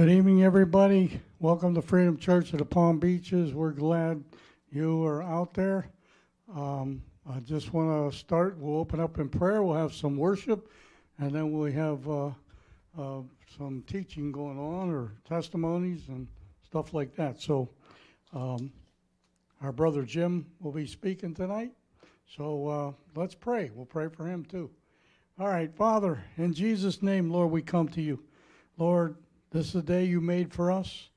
Good evening, everybody. Welcome to Freedom Church of the Palm Beaches. We're glad you are out there. Um, I just want to start. We'll open up in prayer. We'll have some worship, and then we'll have uh, uh, some teaching going on or testimonies and stuff like that. So, um, our brother Jim will be speaking tonight. So, uh, let's pray. We'll pray for him too. All right, Father, in Jesus' name, Lord, we come to you. Lord, this is the day you made for us.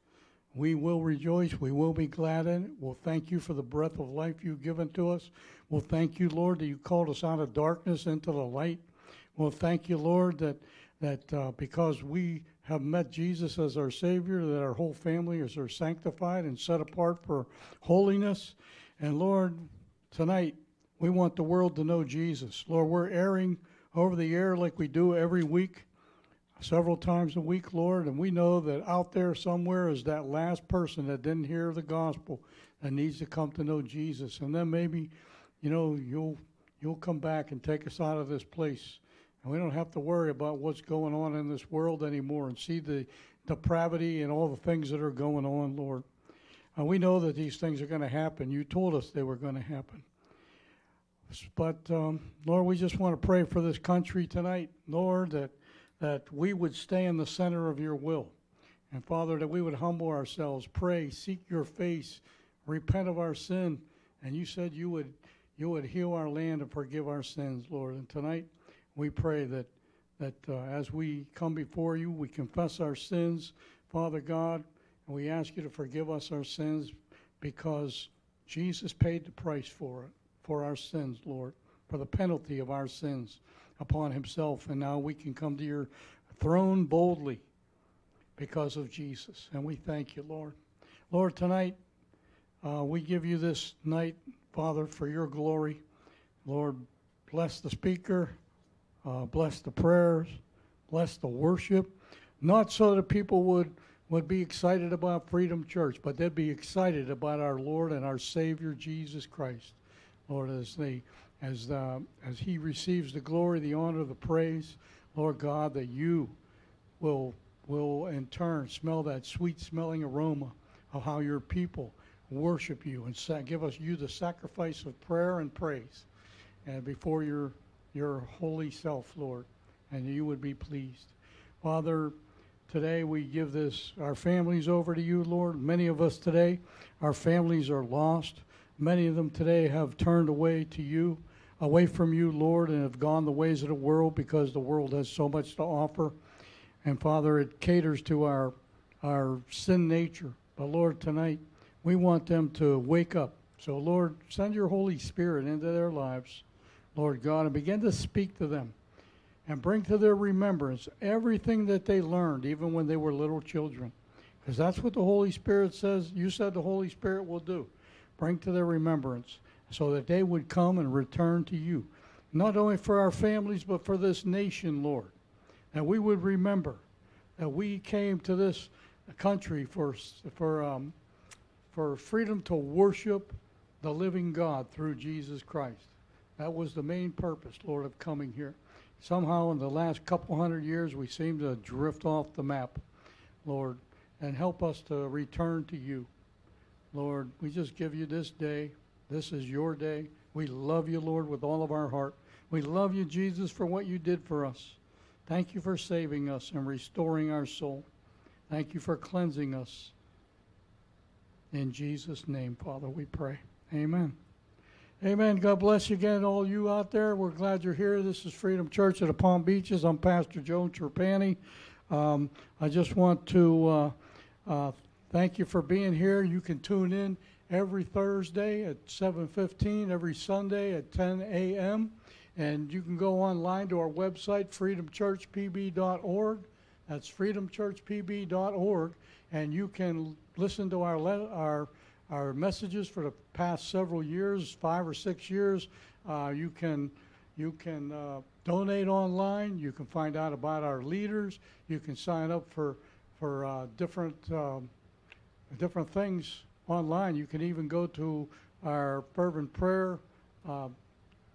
We will rejoice. We will be glad in it. We'll thank you for the breath of life you've given to us. We'll thank you, Lord, that you called us out of darkness into the light. We'll thank you, Lord, that that uh, because we have met Jesus as our Savior, that our whole family is are sanctified and set apart for holiness. And Lord, tonight we want the world to know Jesus. Lord, we're airing over the air like we do every week several times a week, Lord, and we know that out there somewhere is that last person that didn't hear the gospel that needs to come to know Jesus. And then maybe, you know, you'll you'll come back and take us out of this place. And we don't have to worry about what's going on in this world anymore and see the depravity and all the things that are going on, Lord. And we know that these things are going to happen. You told us they were going to happen. But um, Lord, we just want to pray for this country tonight, Lord, that that we would stay in the center of your will. And Father, that we would humble ourselves, pray, seek your face, repent of our sin. And you said you would you would heal our land and forgive our sins, Lord. And tonight we pray that that uh, as we come before you, we confess our sins, Father God, and we ask you to forgive us our sins because Jesus paid the price for it, for our sins, Lord, for the penalty of our sins upon himself. And now we can come to your throne boldly because of Jesus. And we thank you, Lord. Lord, tonight uh, we give you this night, Father, for your glory. Lord, bless the speaker, uh, bless the prayers, bless the worship. Not so that people would, would be excited about Freedom Church, but they'd be excited about our Lord and our Savior, Jesus Christ. Lord, as they as, uh, as he receives the glory, the honor, the praise, Lord God, that you will, will in turn smell that sweet smelling aroma of how your people worship you and give us you the sacrifice of prayer and praise and before your, your holy self, Lord, and you would be pleased. Father, today we give this, our families over to you, Lord. Many of us today, our families are lost. Many of them today have turned away to you away from you, Lord, and have gone the ways of the world because the world has so much to offer. And Father, it caters to our our sin nature. But Lord, tonight we want them to wake up. So Lord, send your Holy Spirit into their lives, Lord God, and begin to speak to them and bring to their remembrance everything that they learned, even when they were little children. Because that's what the Holy Spirit says. You said the Holy Spirit will do. Bring to their remembrance so that they would come and return to you, not only for our families, but for this nation, Lord. That we would remember that we came to this country for, for, um, for freedom to worship the living God through Jesus Christ. That was the main purpose, Lord, of coming here. Somehow, in the last couple hundred years, we seem to drift off the map, Lord, and help us to return to you. Lord, we just give you this day. This is your day. We love you, Lord, with all of our heart. We love you, Jesus, for what you did for us. Thank you for saving us and restoring our soul. Thank you for cleansing us. In Jesus' name, Father, we pray. Amen. Amen. God bless you again, all you out there. We're glad you're here. This is Freedom Church at the Palm Beaches. I'm Pastor Joe Trapani. Um, I just want to uh, uh, thank you for being here. You can tune in every Thursday at 7:15, every Sunday at 10 a.m. And you can go online to our website, freedomchurchpb.org. That's freedomchurchpb.org, and you can listen to our le- our our messages for the past several years, five or six years. Uh, you can you can uh, donate online. You can find out about our leaders. You can sign up for for uh, different um, different things online. You can even go to our fervent prayer uh,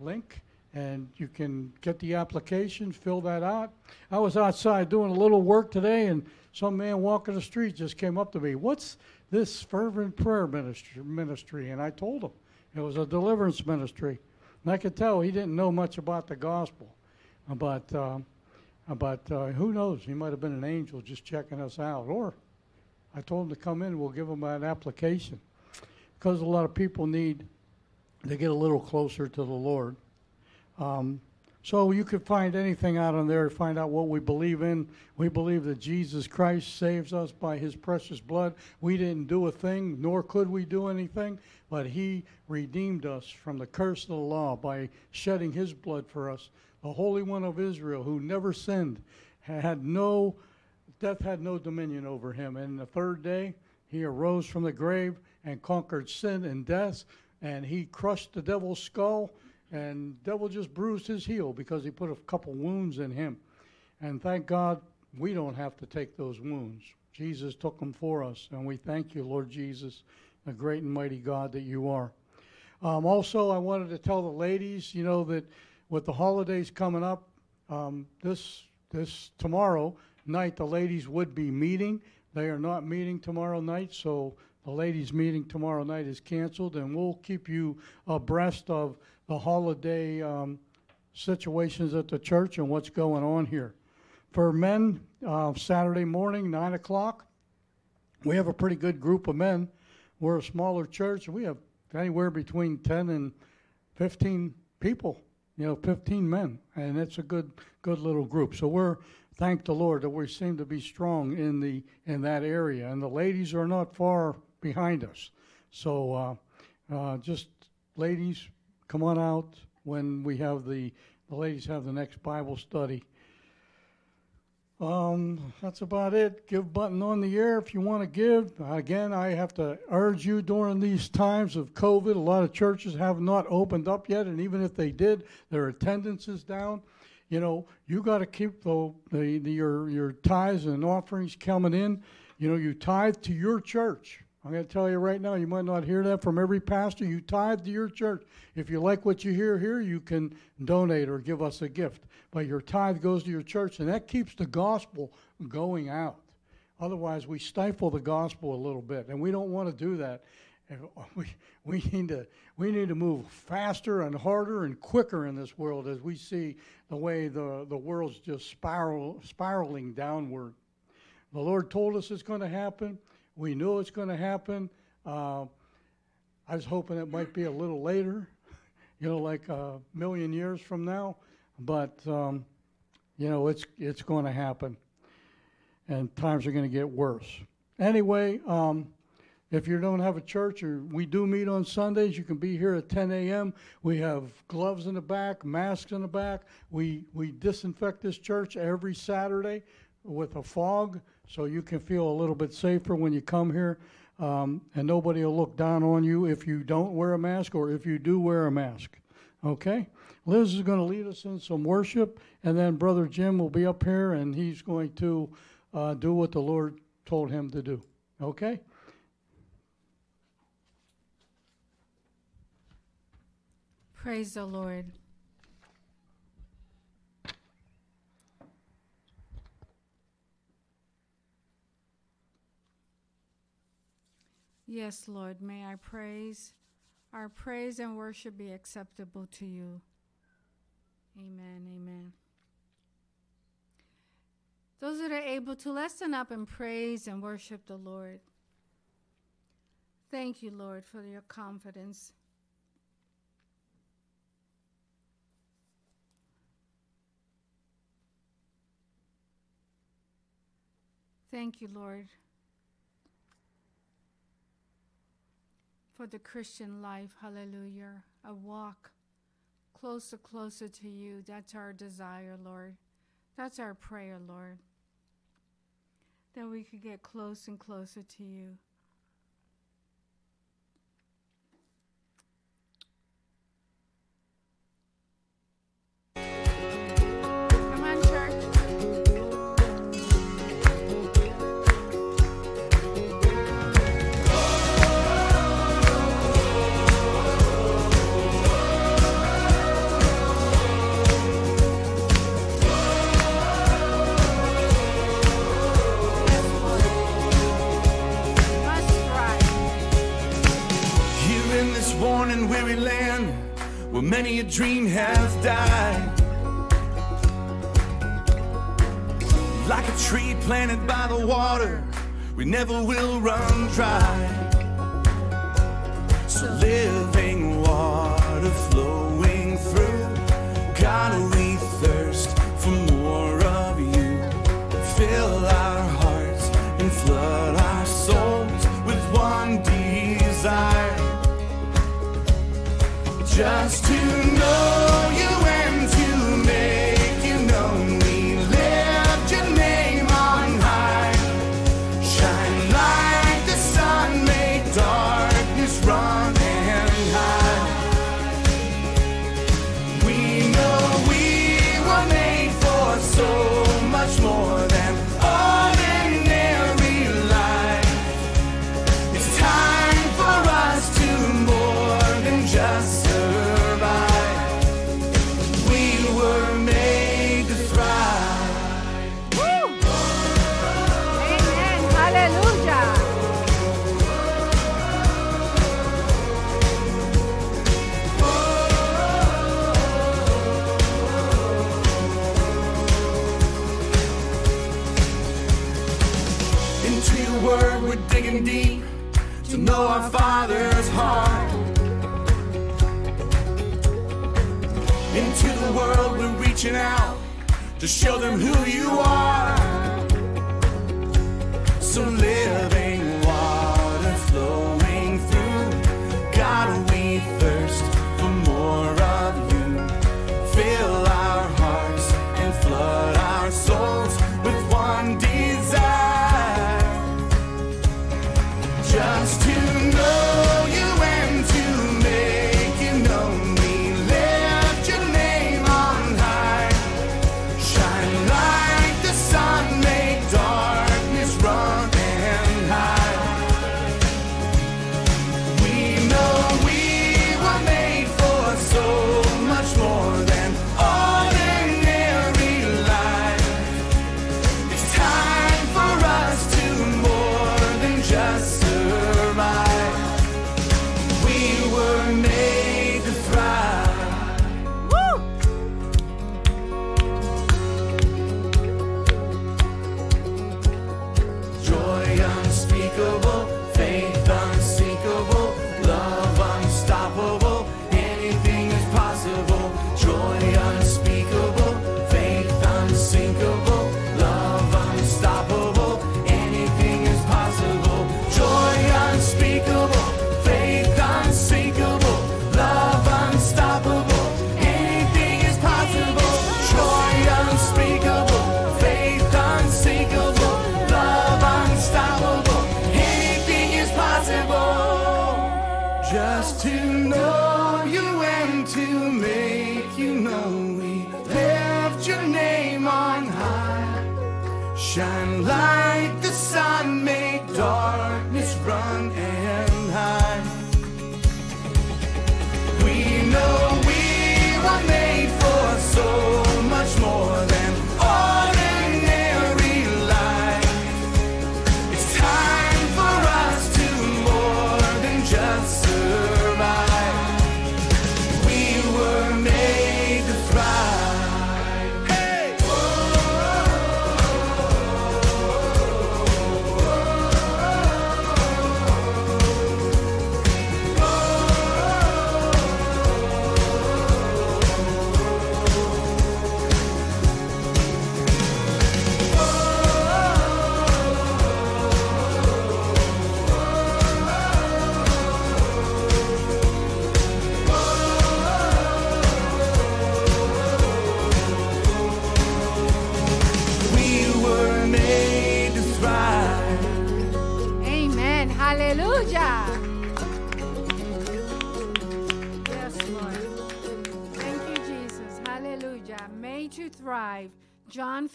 link and you can get the application, fill that out. I was outside doing a little work today, and some man walking the street just came up to me. What's this fervent prayer ministry? And I told him it was a deliverance ministry. And I could tell he didn't know much about the gospel. But, uh, but uh, who knows? He might have been an angel just checking us out. Or I told him to come in, we'll give him an application. Because a lot of people need to get a little closer to the Lord. Um, so you could find anything out on there to find out what we believe in. We believe that Jesus Christ saves us by his precious blood. We didn't do a thing, nor could we do anything, but he redeemed us from the curse of the law by shedding his blood for us. The Holy One of Israel, who never sinned, had no death had no dominion over him. And the third day he arose from the grave and conquered sin and death, and he crushed the devil's skull and devil just bruised his heel because he put a couple wounds in him. And thank God we don't have to take those wounds. Jesus took them for us, and we thank you, Lord Jesus, the great and mighty God that you are. Um, also, I wanted to tell the ladies, you know, that with the holidays coming up, um, this this tomorrow night the ladies would be meeting. They are not meeting tomorrow night, so the ladies' meeting tomorrow night is canceled, and we'll keep you abreast of the holiday um, situations at the church and what's going on here. For men, uh, Saturday morning, 9 o'clock, we have a pretty good group of men. We're a smaller church, we have anywhere between 10 and 15 people, you know, 15 men, and it's a good, good little group. So we're, thank the Lord that we seem to be strong in the in that area, and the ladies are not far behind us. So uh, uh, just ladies, come on out when we have the, the ladies have the next Bible study. Um, that's about it. Give button on the air if you want to give. Again, I have to urge you during these times of COVID. A lot of churches have not opened up yet, and even if they did, their attendance is down. You know, you got to keep the, the, the your your tithes and offerings coming in. You know, you tithe to your church. I'm going to tell you right now, you might not hear that from every pastor. You tithe to your church. If you like what you hear here, you can donate or give us a gift. But your tithe goes to your church, and that keeps the gospel going out. Otherwise, we stifle the gospel a little bit, and we don't want to do that. We, we, need to, we need to move faster and harder and quicker in this world as we see the way the, the world's just spiral, spiraling downward. The Lord told us it's going to happen. We knew it's going to happen. Uh, I was hoping it might be a little later, you know, like a million years from now. But um, you know, it's it's going to happen, and times are going to get worse. Anyway, um, if you don't have a church, or we do meet on Sundays, you can be here at 10 a.m. We have gloves in the back, masks in the back. We we disinfect this church every Saturday with a fog so you can feel a little bit safer when you come here. Um, and nobody will look down on you if you don't wear a mask or if you do wear a mask. Okay? Liz is going to lead us in some worship, and then Brother Jim will be up here and he's going to uh, do what the Lord told him to do. Okay? Praise the Lord. Yes, Lord, may our praise, our praise and worship be acceptable to you. Amen, amen. Those that are able to listen up and praise and worship the Lord. Thank you, Lord, for your confidence. Thank you, Lord. for the Christian life. Hallelujah. A walk closer, closer to you. That's our desire, Lord. That's our prayer, Lord. That we could get close and closer to you. never will run dry.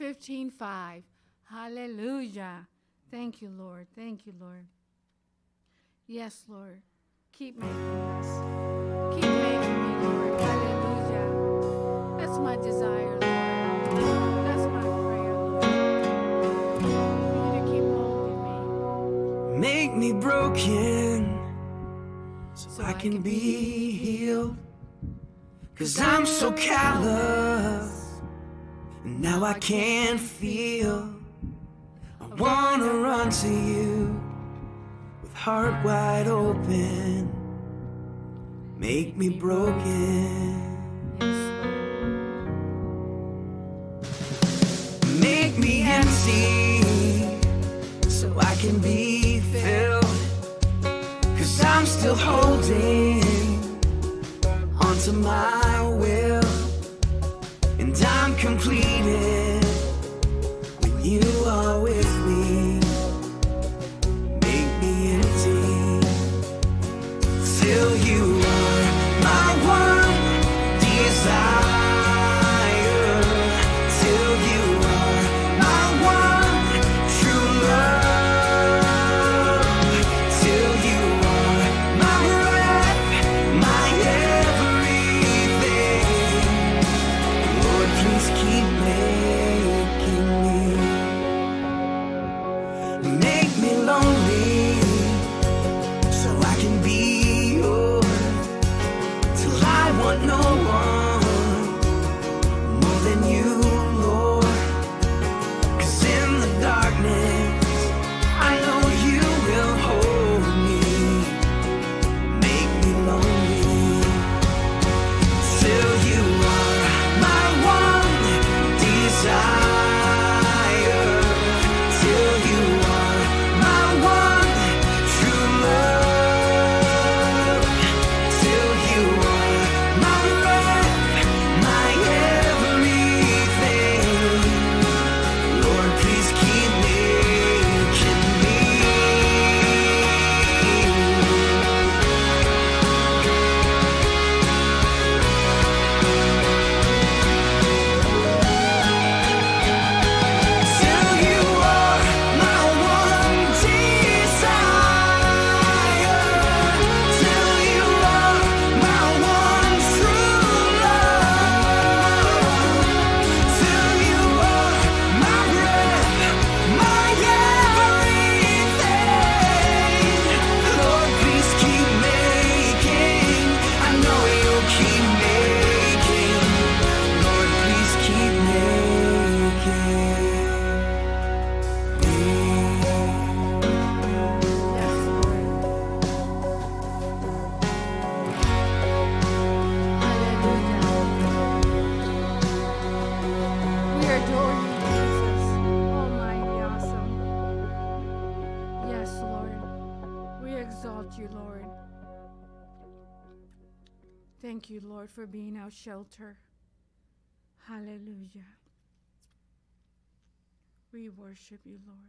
15 5. Hallelujah. Thank you, Lord. Thank you, Lord. Yes, Lord. Keep making us. Keep making me, Lord. Hallelujah. That's my desire, Lord. That's my prayer, Lord. For you to keep molding me. Make me broken so, so I, can I, can, be healed. Cause I'm so callous. Now I can't feel. I wanna run to you with heart wide open. Make me broken. Make me empty so I can be filled. Cause I'm still holding onto my will completed. shelter. Hallelujah. We worship you, Lord.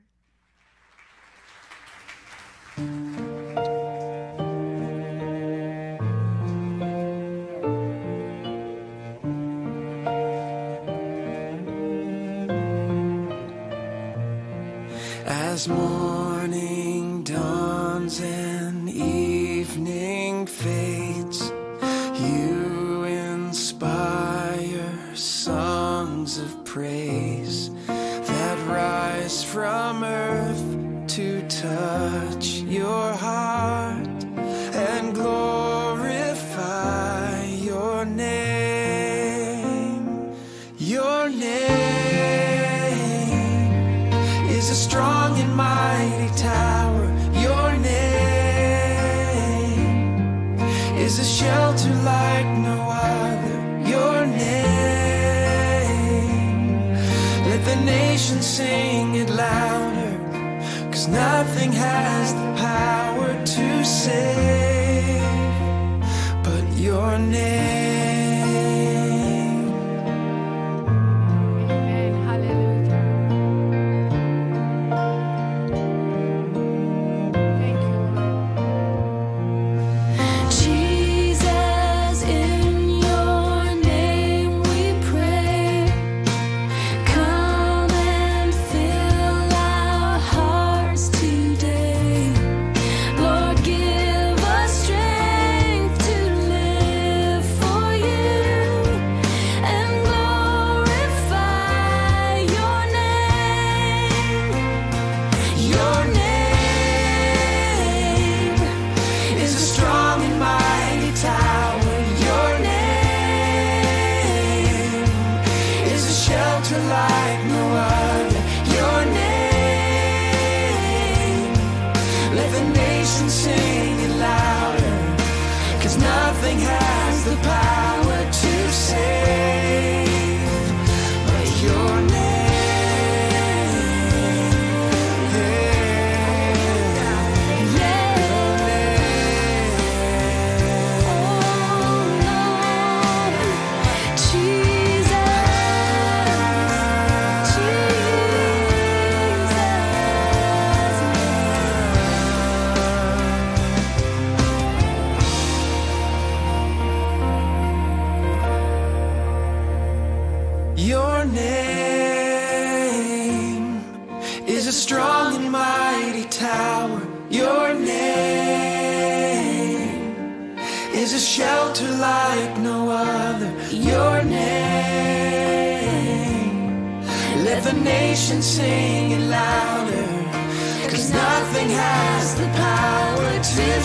As morning dawns and from earth to touch your heart and glorify your name. Your name is a strong and mighty tower. Your name is a shelter like no other. Your name nation sing it louder. Cause nothing has the power to save. But your name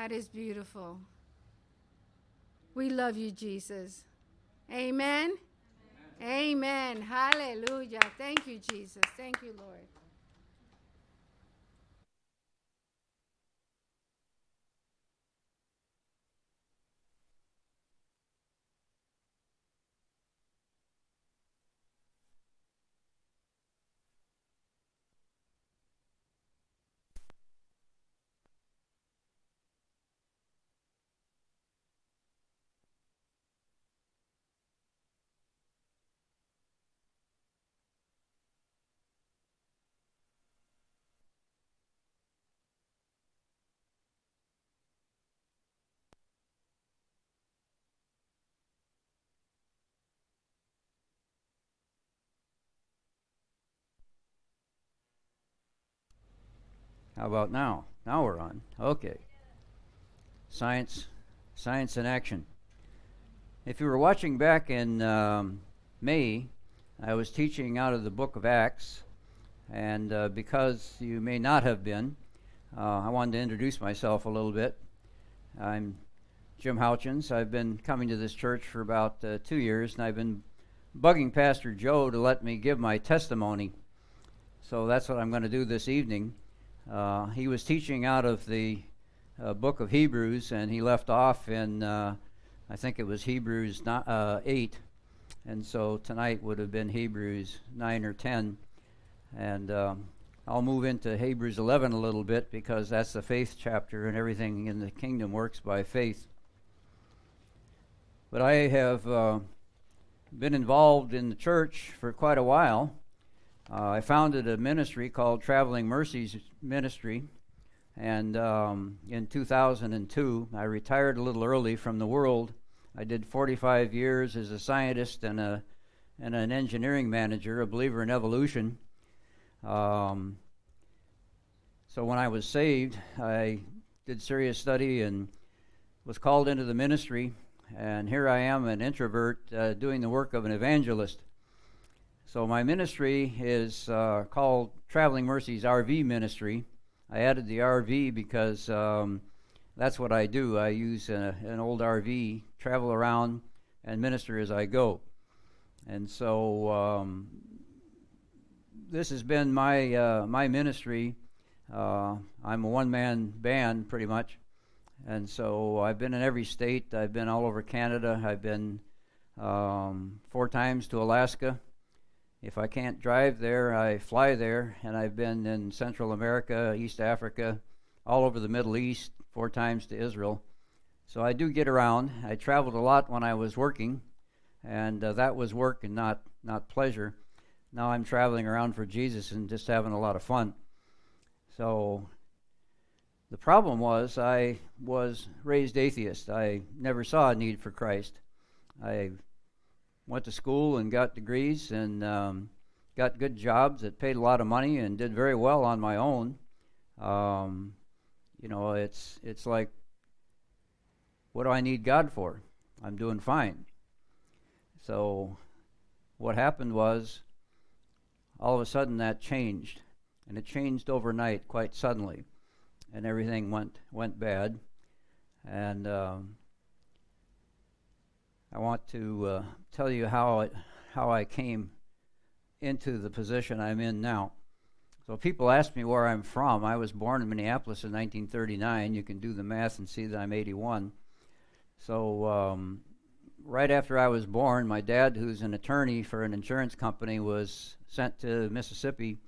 That is beautiful. We love you, Jesus. Amen. Amen. Hallelujah. Thank you, Jesus. Thank you, Lord. How about now? Now we're on. Okay. Science, science in action. If you were watching back in um, May, I was teaching out of the book of Acts, and uh, because you may not have been, uh, I wanted to introduce myself a little bit. I'm Jim Houchens. I've been coming to this church for about uh, two years, and I've been bugging Pastor Joe to let me give my testimony. So that's what I'm going to do this evening. Uh, he was teaching out of the uh, book of Hebrews, and he left off in, uh, I think it was Hebrews uh, 8. And so tonight would have been Hebrews 9 or 10. And um, I'll move into Hebrews 11 a little bit because that's the faith chapter, and everything in the kingdom works by faith. But I have uh, been involved in the church for quite a while. Uh, I founded a ministry called Traveling Mercies Ministry And um, in 2002, I retired a little early from the world. I did 45 years as a scientist and a and an engineering manager, a believer in evolution. Um, so when I was saved, I did serious study and was called into the ministry. And here I am, an introvert, uh, doing the work of an evangelist. So my ministry is uh, called Traveling Mercies RV Ministry. I added the RV because um, that's what I do. I use a, an old RV, travel around, and minister as I go. And so um, this has been my uh, my ministry. Uh, I'm a one-man band, pretty much, and so I've been in every state. I've been all over Canada. I've been um, four times to Alaska. If I can't drive there, I fly there, and I've been in Central America, East Africa, all over the Middle East, four times to Israel. So I do get around. I traveled a lot when I was working, and uh, that was work and not not pleasure. Now I'm traveling around for Jesus and just having a lot of fun. So the problem was I was raised atheist. I never saw a need for Christ. I went to school and got degrees and um, got good jobs that paid a lot of money and did very well on my own. Um, you know, it's it's like, what do I need God for? I'm doing fine. So, what happened was, all of a sudden that changed, and it changed overnight, quite suddenly, and everything went went bad. And um, I want to uh, tell you how it, how I came into the position I'm in now. So people ask me where I'm from. I was born in Minneapolis in 1939. You can do the math and see that I'm 81. So um, right after I was born, my dad, who's an attorney for an insurance company, was sent to Mississippi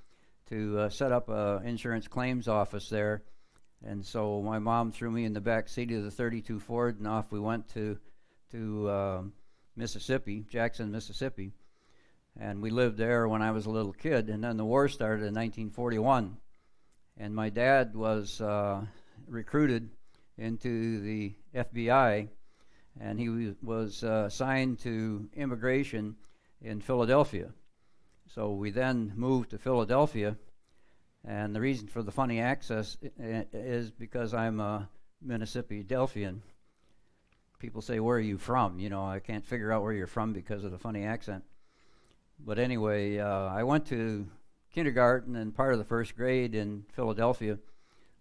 to uh, set up a insurance claims office there. And so my mom threw me in the back seat of the 32 Ford, and off we went to to uh, Mississippi, Jackson, Mississippi. And we lived there when I was a little kid. And then the war started in 1941. And my dad was uh, recruited into the FBI, and he was uh, assigned to immigration in Philadelphia. So we then moved to Philadelphia. And the reason for the funny access is because I'm a Mississippi Delphian people say, Where are you from? You know, I can't figure out where you're from because of the funny accent. But anyway, uh, I went to kindergarten and part of the first grade in Philadelphia.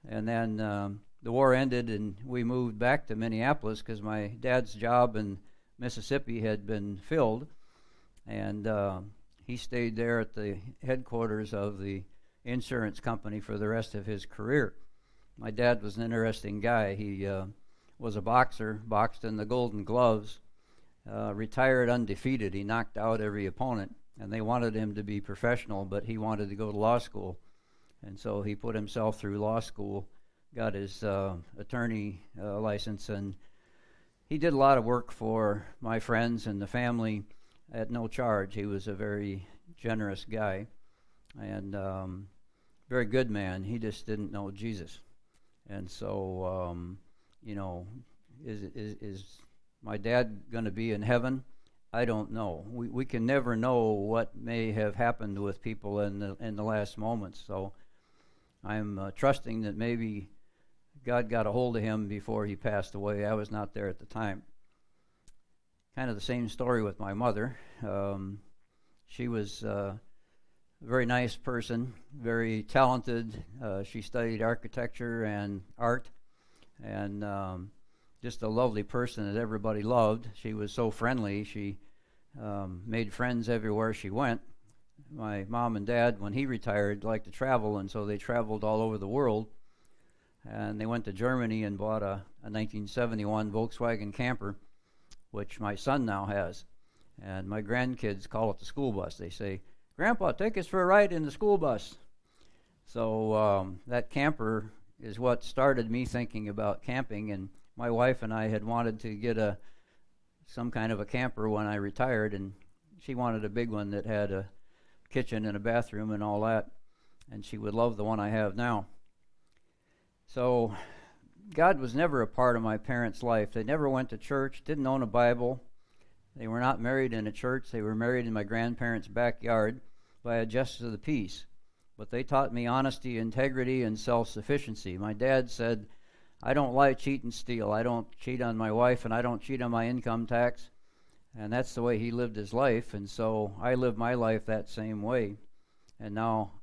And then um, the war ended, and we moved back to Minneapolis because my dad's job in Mississippi had been filled. And uh, he stayed there at the headquarters of the insurance company for the rest of his career. My dad was an interesting guy. He uh, was a boxer, boxed in the Golden Gloves, uh, retired undefeated. He knocked out every opponent, and they wanted him to be professional, but he wanted to go to law school. And so he put himself through law school, got his uh, attorney uh, license, and he did a lot of work for my friends and the family at no charge. He was a very generous guy and um, very good man. He just didn't know Jesus. And so um, you know, is is is my dad going to be in heaven? I don't know. We we can never know what may have happened with people in the in the last moments. So I'm uh, trusting that maybe God got a hold of him before he passed away. I was not there at the time. Kind of the same story with my mother. Um, she was uh, a very nice person, very talented. Uh, she studied architecture and art and um, just a lovely person that everybody loved. She was so friendly. She um, made friends everywhere she went. My mom and dad, when he retired, liked to travel, and so they traveled all over the world. And they went to Germany and bought a, a 1971 Volkswagen camper, which my son now has. And my grandkids call it the school bus. They say, Grandpa, take us for a ride in the school bus. So um, that camper is what started me thinking about camping. And my wife and I had wanted to get a some kind of a camper when I retired, and she wanted a big one that had a kitchen and a bathroom and all that. And she would love the one I have now. So, God was never a part of my parents' life. They never went to church, didn't own a Bible. They were not married in a church. They were married in my grandparents' backyard by a justice of the peace. But they taught me honesty, integrity, and self sufficiency. My dad said, I don't lie, cheat, and steal. I don't cheat on my wife, and I don't cheat on my income tax. And that's the way he lived his life. And so I live my life that same way. And now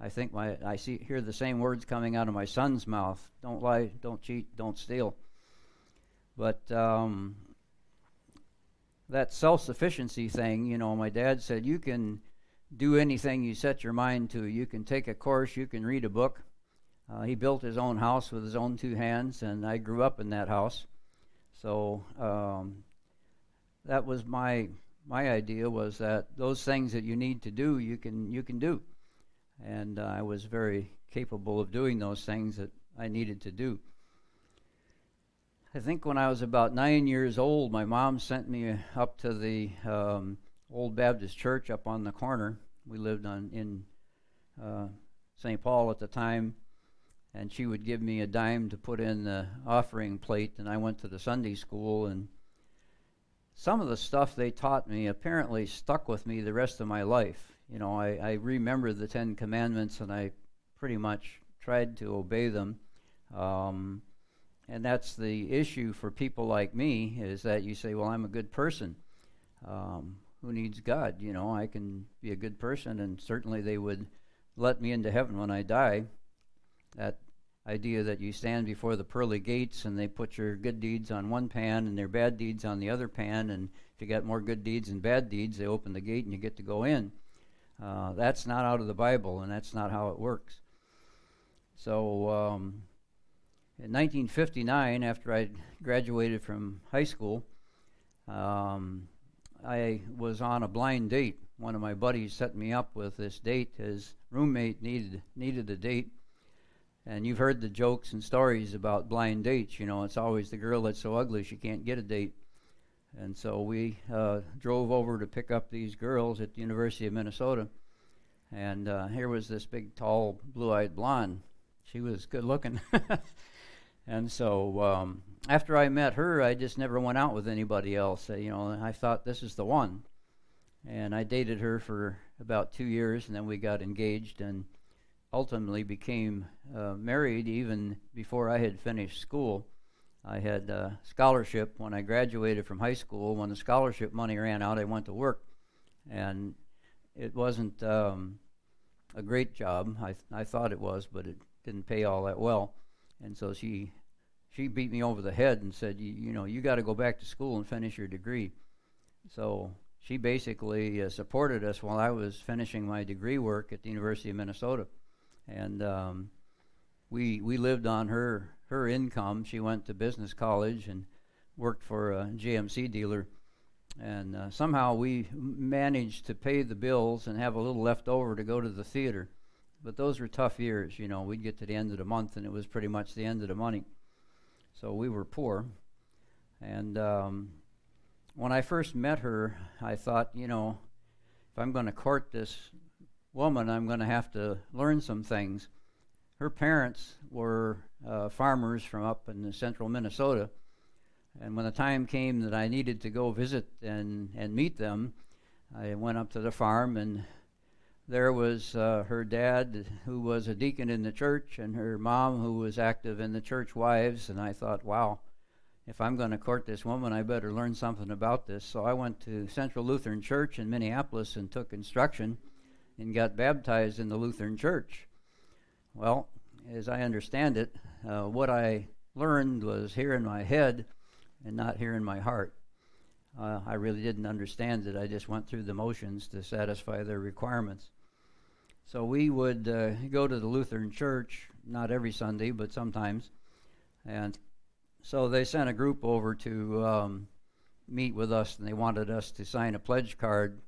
I think my I see hear the same words coming out of my son's mouth. Don't lie, don't cheat, don't steal. But um, that self-sufficiency thing, you know, my dad said you can do anything you set your mind to. You can take a course, you can read a book. Uh, he built his own house with his own two hands, and I grew up in that house. So um, that was my my idea was that those things that you need to do, you can you can do, and uh, I was very capable of doing those things that I needed to do. I think when I was about nine years old, my mom sent me up to the um, old Baptist church up on the corner. We lived on in uh, St. Paul at the time, and she would give me a dime to put in the offering plate. And I went to the Sunday school, and some of the stuff they taught me apparently stuck with me the rest of my life. You know, I, I remember the Ten Commandments, and I pretty much tried to obey them. Um, and that's the issue for people like me is that you say, well, I'm a good person. Um, who needs God? You know, I can be a good person, and certainly they would let me into heaven when I die. That idea that you stand before the pearly gates and they put your good deeds on one pan and their bad deeds on the other pan, and if you got more good deeds and bad deeds, they open the gate and you get to go in. Uh, that's not out of the Bible, and that's not how it works. So, um, in 1959, after I graduated from high school, um, I was on a blind date. One of my buddies set me up with this date. His roommate needed needed a date, and you've heard the jokes and stories about blind dates. You know, it's always the girl that's so ugly she can't get a date. And so we uh, drove over to pick up these girls at the University of Minnesota, and uh, here was this big, tall, blue-eyed blonde. She was good looking. And so um, after I met her, I just never went out with anybody else. Uh, you know, I thought this is the one. And I dated her for about two years, and then we got engaged and ultimately became uh, married even before I had finished school. I had a scholarship when I graduated from high school. When the scholarship money ran out, I went to work. And it wasn't um, a great job. I, th- I thought it was, but it didn't pay all that well. And so she she beat me over the head and said, you, know, you got to go back to school and finish your degree. So she basically uh, supported us while I was finishing my degree work at the University of Minnesota, and um, we we lived on her her income. She went to business college and worked for a GMC dealer, and uh, somehow we managed to pay the bills and have a little left over to go to the theater. But those were tough years, you know. We'd get to the end of the month, and it was pretty much the end of the money. So we were poor. And um, when I first met her, I thought, you know, if I'm going to court this woman, I'm going to have to learn some things. Her parents were uh, farmers from up in central Minnesota. And when the time came that I needed to go visit and, and meet them, I went up to the farm, and there was uh, her dad, who was a deacon in the church, and her mom, who was active in the church wives. And I thought, wow, if I'm going to court this woman, I better learn something about this. So I went to Central Lutheran Church in Minneapolis and took instruction and got baptized in the Lutheran Church. Well, as I understand it, uh, what I learned was here in my head and not here in my heart. Uh, I really didn't understand it. I just went through the motions to satisfy their requirements. So we would uh, go to the Lutheran church, not every Sunday, but sometimes. And so they sent a group over to um, meet with us, and they wanted us to sign a pledge card.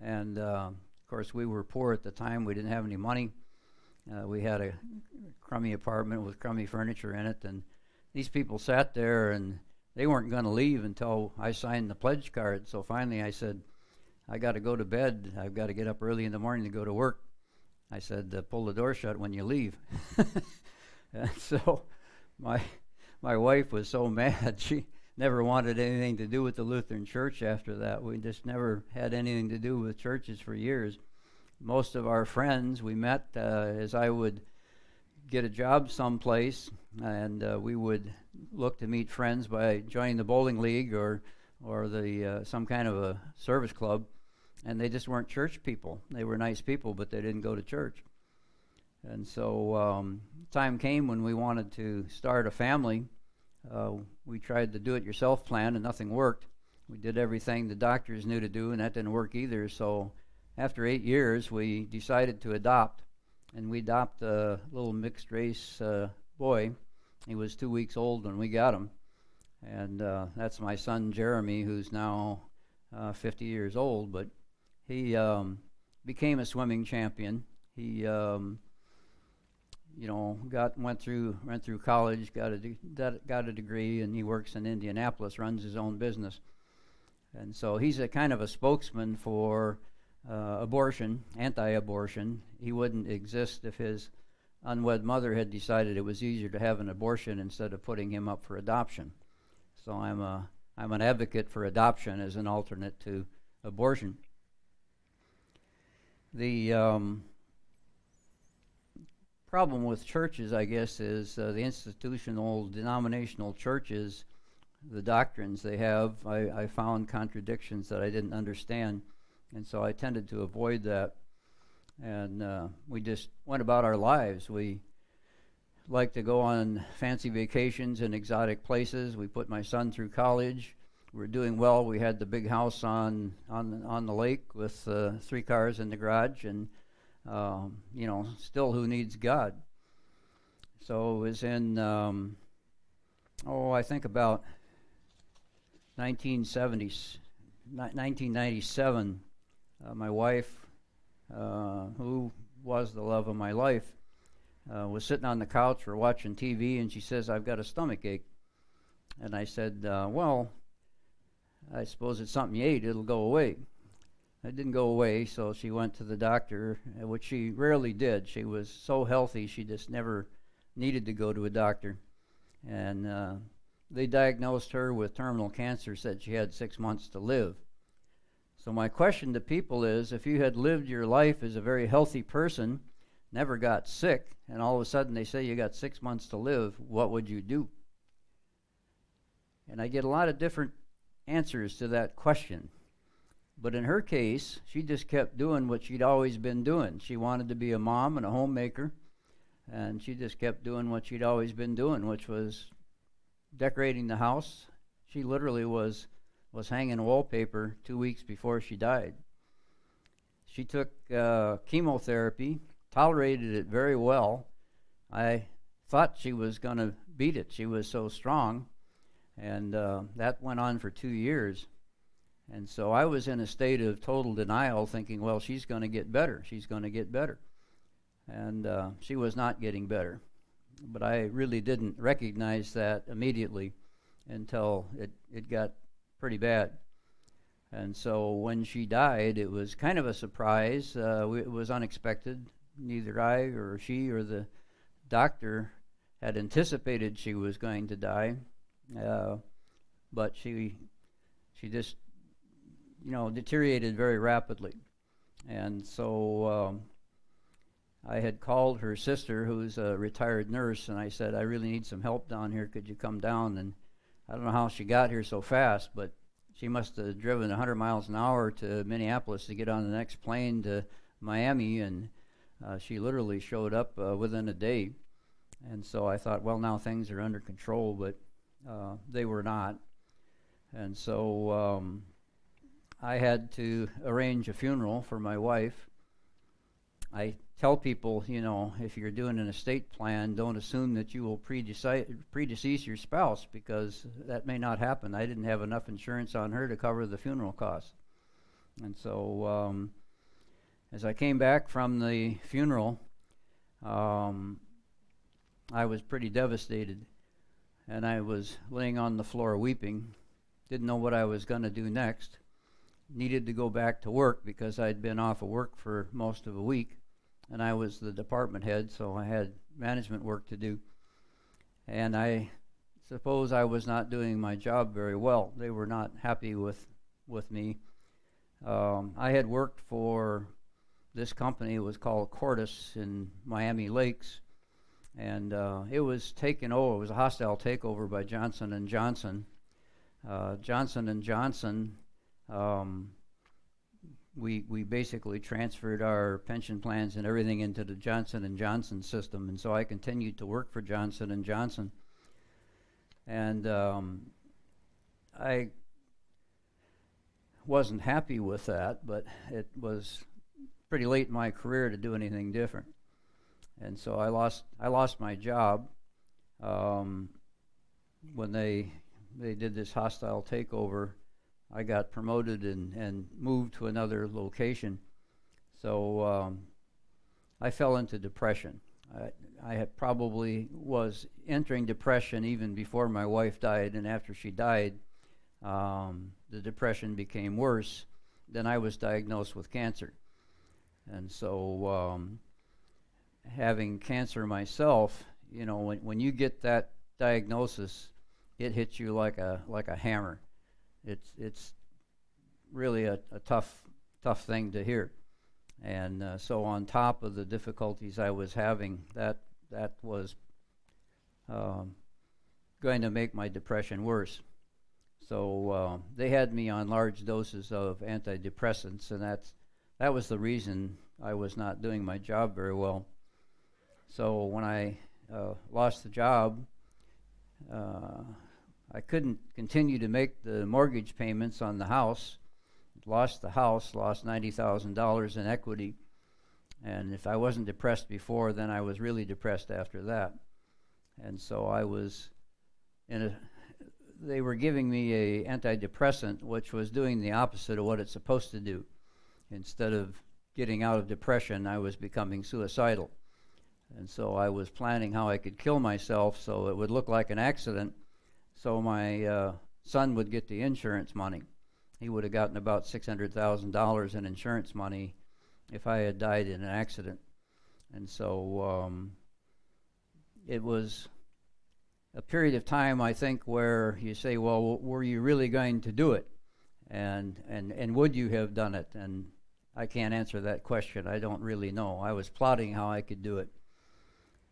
And uh, of course, we were poor at the time, we didn't have any money. Uh, we had a crummy apartment with crummy furniture in it, and these people sat there and they weren't going to leave until I signed the pledge card. So finally, I said, I got to go to bed. I've got to get up early in the morning to go to work. I said, uh, pull the door shut when you leave. And so my my wife was so mad. She never wanted anything to do with the Lutheran Church after that. We just never had anything to do with churches for years. Most of our friends we met uh, as I would get a job someplace, and uh, we would look to meet friends by joining the bowling league or or the uh, some kind of a service club, and they just weren't church people. They were nice people, but they didn't go to church. And so, um, time came when we wanted to start a family. Uh, we tried the do-it-yourself plan, and nothing worked. We did everything the doctors knew to do, and that didn't work either. So, after eight years, we decided to adopt, and we adopted a little mixed-race uh, boy. He was two weeks old when we got him, and uh, that's my son Jeremy, who's now uh, 50 years old. But he um, became a swimming champion. He um, you know, got went through went through college, got a de- got, a degree, and he works in Indianapolis, runs his own business, and so he's a kind of a spokesman for uh, abortion, anti-abortion. He wouldn't exist if his unwed mother had decided it was easier to have an abortion instead of putting him up for adoption. So I'm a I'm an advocate for adoption as an alternate to abortion. The um, problem with churches, I guess, is uh, the institutional denominational churches, the doctrines they have. I, I found contradictions that I didn't understand, and so I tended to avoid that. And uh, we just went about our lives. We like to go on fancy vacations in exotic places. We put my son through college. We were doing well. We had the big house on on on the lake with uh, three cars in the garage, and um, you know, still who needs God? So it was in, um, oh, I think about 1970, 1997. Uh, my wife, uh, who was the love of my life, uh, was sitting on the couch or watching TV, and she says, "I've got a stomach ache." And I said, uh, "Well, I suppose it's something you ate; it'll go away." It didn't go away, so she went to the doctor, uh, which she rarely did. She was so healthy, she just never needed to go to a doctor. And uh, they diagnosed her with terminal cancer, said she had six months to live. So, my question to people is if you had lived your life as a very healthy person, never got sick, and all of a sudden they say you got six months to live, what would you do? And I get a lot of different answers to that question. But in her case, she just kept doing what she'd always been doing. She wanted to be a mom and a homemaker, and she just kept doing what she'd always been doing, which was decorating the house. She literally was was hanging wallpaper two weeks before she died. She took uh, chemotherapy, tolerated it very well. I thought she was going to beat it. She was so strong, and uh, that went on for two years. And so I was in a state of total denial, thinking, well, she's going to get better. She's going to get better. And uh, she was not getting better. But I really didn't recognize that immediately until it, it got pretty bad. And so when she died, it was kind of a surprise. Uh, it was unexpected. Neither I or she or the doctor had anticipated she was going to die. Uh, but she she just you know, deteriorated very rapidly. And so um, I had called her sister, who's a retired nurse, and I said, I really need some help down here. Could you come down? And I don't know how she got here so fast, but she must have driven 100 miles an hour to Minneapolis to get on the next plane to Miami, and uh, she literally showed up uh, within a day. And so I thought, well, now things are under control, but uh, they were not. And so um, I had to arrange a funeral for my wife. I tell people, you know, if you're doing an estate plan, don't assume that you will predece- predecease your spouse because that may not happen. I didn't have enough insurance on her to cover the funeral costs. And so, um, as I came back from the funeral, um, I was pretty devastated. And I was laying on the floor weeping. Didn't know what I was going to do next needed to go back to work because I'd been off of work for most of a week, and I was the department head, so I had management work to do. and I suppose I was not doing my job very well. They were not happy with with me. Um, I had worked for this company. It was called Cordis in Miami Lakes, and uh, it was taken over. It was a hostile takeover by Johnson and Johnson. Uh, Johnson and Johnson. Um, we we basically transferred our pension plans and everything into the Johnson and Johnson system, and so I continued to work for Johnson and Johnson. And um, I wasn't happy with that, but it was pretty late in my career to do anything different, and so I lost I lost my job um, when they they did this hostile takeover. I got promoted and, and moved to another location. So um, I fell into depression. I, I probably was entering depression even before my wife died, and after she died, um, the depression became worse. Then I was diagnosed with cancer, and so um, having cancer myself, you know, when when you get that diagnosis, it hits you like a like a hammer it's it's really a, a tough tough thing to hear. And uh, so on top of the difficulties I was having, that that was um, going to make my depression worse. So uh, they had me on large doses of antidepressants, and that's that was the reason I was not doing my job very well. So when I uh, lost the job, uh, I couldn't continue to make the mortgage payments on the house. Lost the house, lost ninety thousand dollars in equity, and if I wasn't depressed before, then I was really depressed after that. And so I was in a. They were giving me a antidepressant, which was doing the opposite of what it's supposed to do. Instead of getting out of depression, I was becoming suicidal. And so I was planning how I could kill myself so it would look like an accident so my uh, son would get the insurance money. He would have gotten about $600,000 in insurance money if I had died in an accident. And so um, it was a period of time, I think, where you say, well, were you really going to do it? And, and, and would you have done it? And I can't answer that question. I don't really know. I was plotting how I could do it.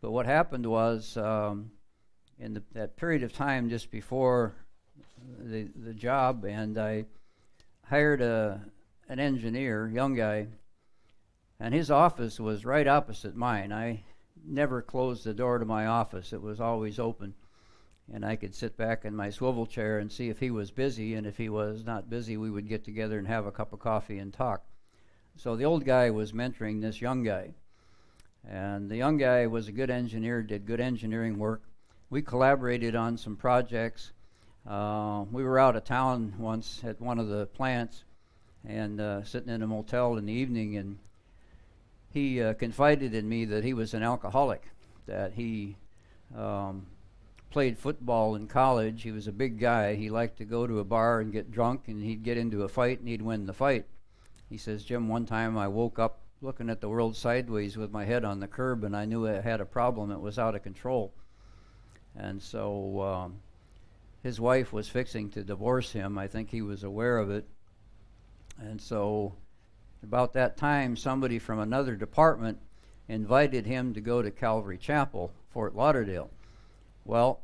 But what happened was um, in the, that period of time just before the the job, and I hired a an engineer, young guy, and his office was right opposite mine. I never closed the door to my office; it was always open, and I could sit back in my swivel chair and see if he was busy, and if he was not busy, we would get together and have a cup of coffee and talk. So the old guy was mentoring this young guy. And the young guy was a good engineer, did good engineering work, we collaborated on some projects. Uh, we were out of town once at one of the plants and uh, sitting in a motel in the evening, and he uh, confided in me that he was an alcoholic, that he um, played football in college. He was a big guy. He liked to go to a bar and get drunk, and he'd get into a fight and he'd win the fight. He says, Jim, one time I woke up looking at the world sideways with my head on the curb, and I knew I had a problem. It was out of control. And so um, his wife was fixing to divorce him. I think he was aware of it. And so about that time, somebody from another department invited him to go to Calvary Chapel, Fort Lauderdale. Well,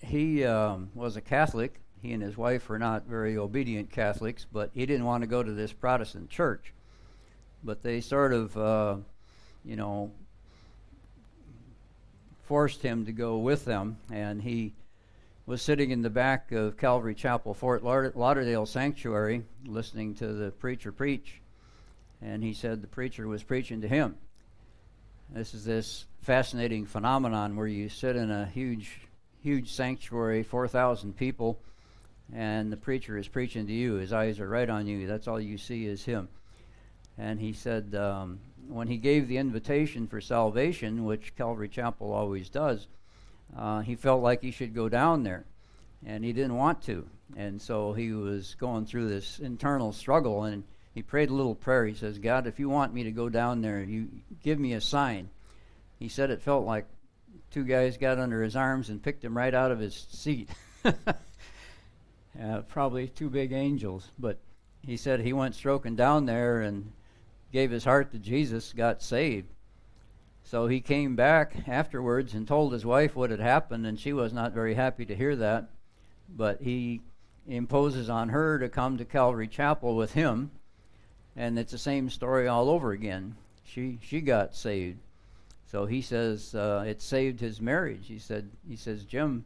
he um, was a Catholic. He and his wife were not very obedient Catholics, but he didn't want to go to this Protestant church. But they sort of, uh, you know, forced him to go with them, and he was sitting in the back of Calvary Chapel, Fort Lauderdale Sanctuary, listening to the preacher preach. And he said the preacher was preaching to him. This is this fascinating phenomenon where you sit in a huge, huge sanctuary, 4,000 people, and the preacher is preaching to you. His eyes are right on you. That's all you see is him. And he said, um, when he gave the invitation for salvation, which Calvary Chapel always does, uh, he felt like he should go down there, and he didn't want to, and so he was going through this internal struggle, and he prayed a little prayer. He says, "God, if you want me to go down there, you give me a sign." He said it felt like two guys got under his arms and picked him right out of his seat. uh, probably two big angels, but he said he went stroking down there and gave his heart to Jesus, got saved. So he came back afterwards and told his wife what had happened, and she was not very happy to hear that. But he imposes on her to come to Calvary Chapel with him, and it's the same story all over again. She she got saved. So he says uh, it saved his marriage. He said he says Jim,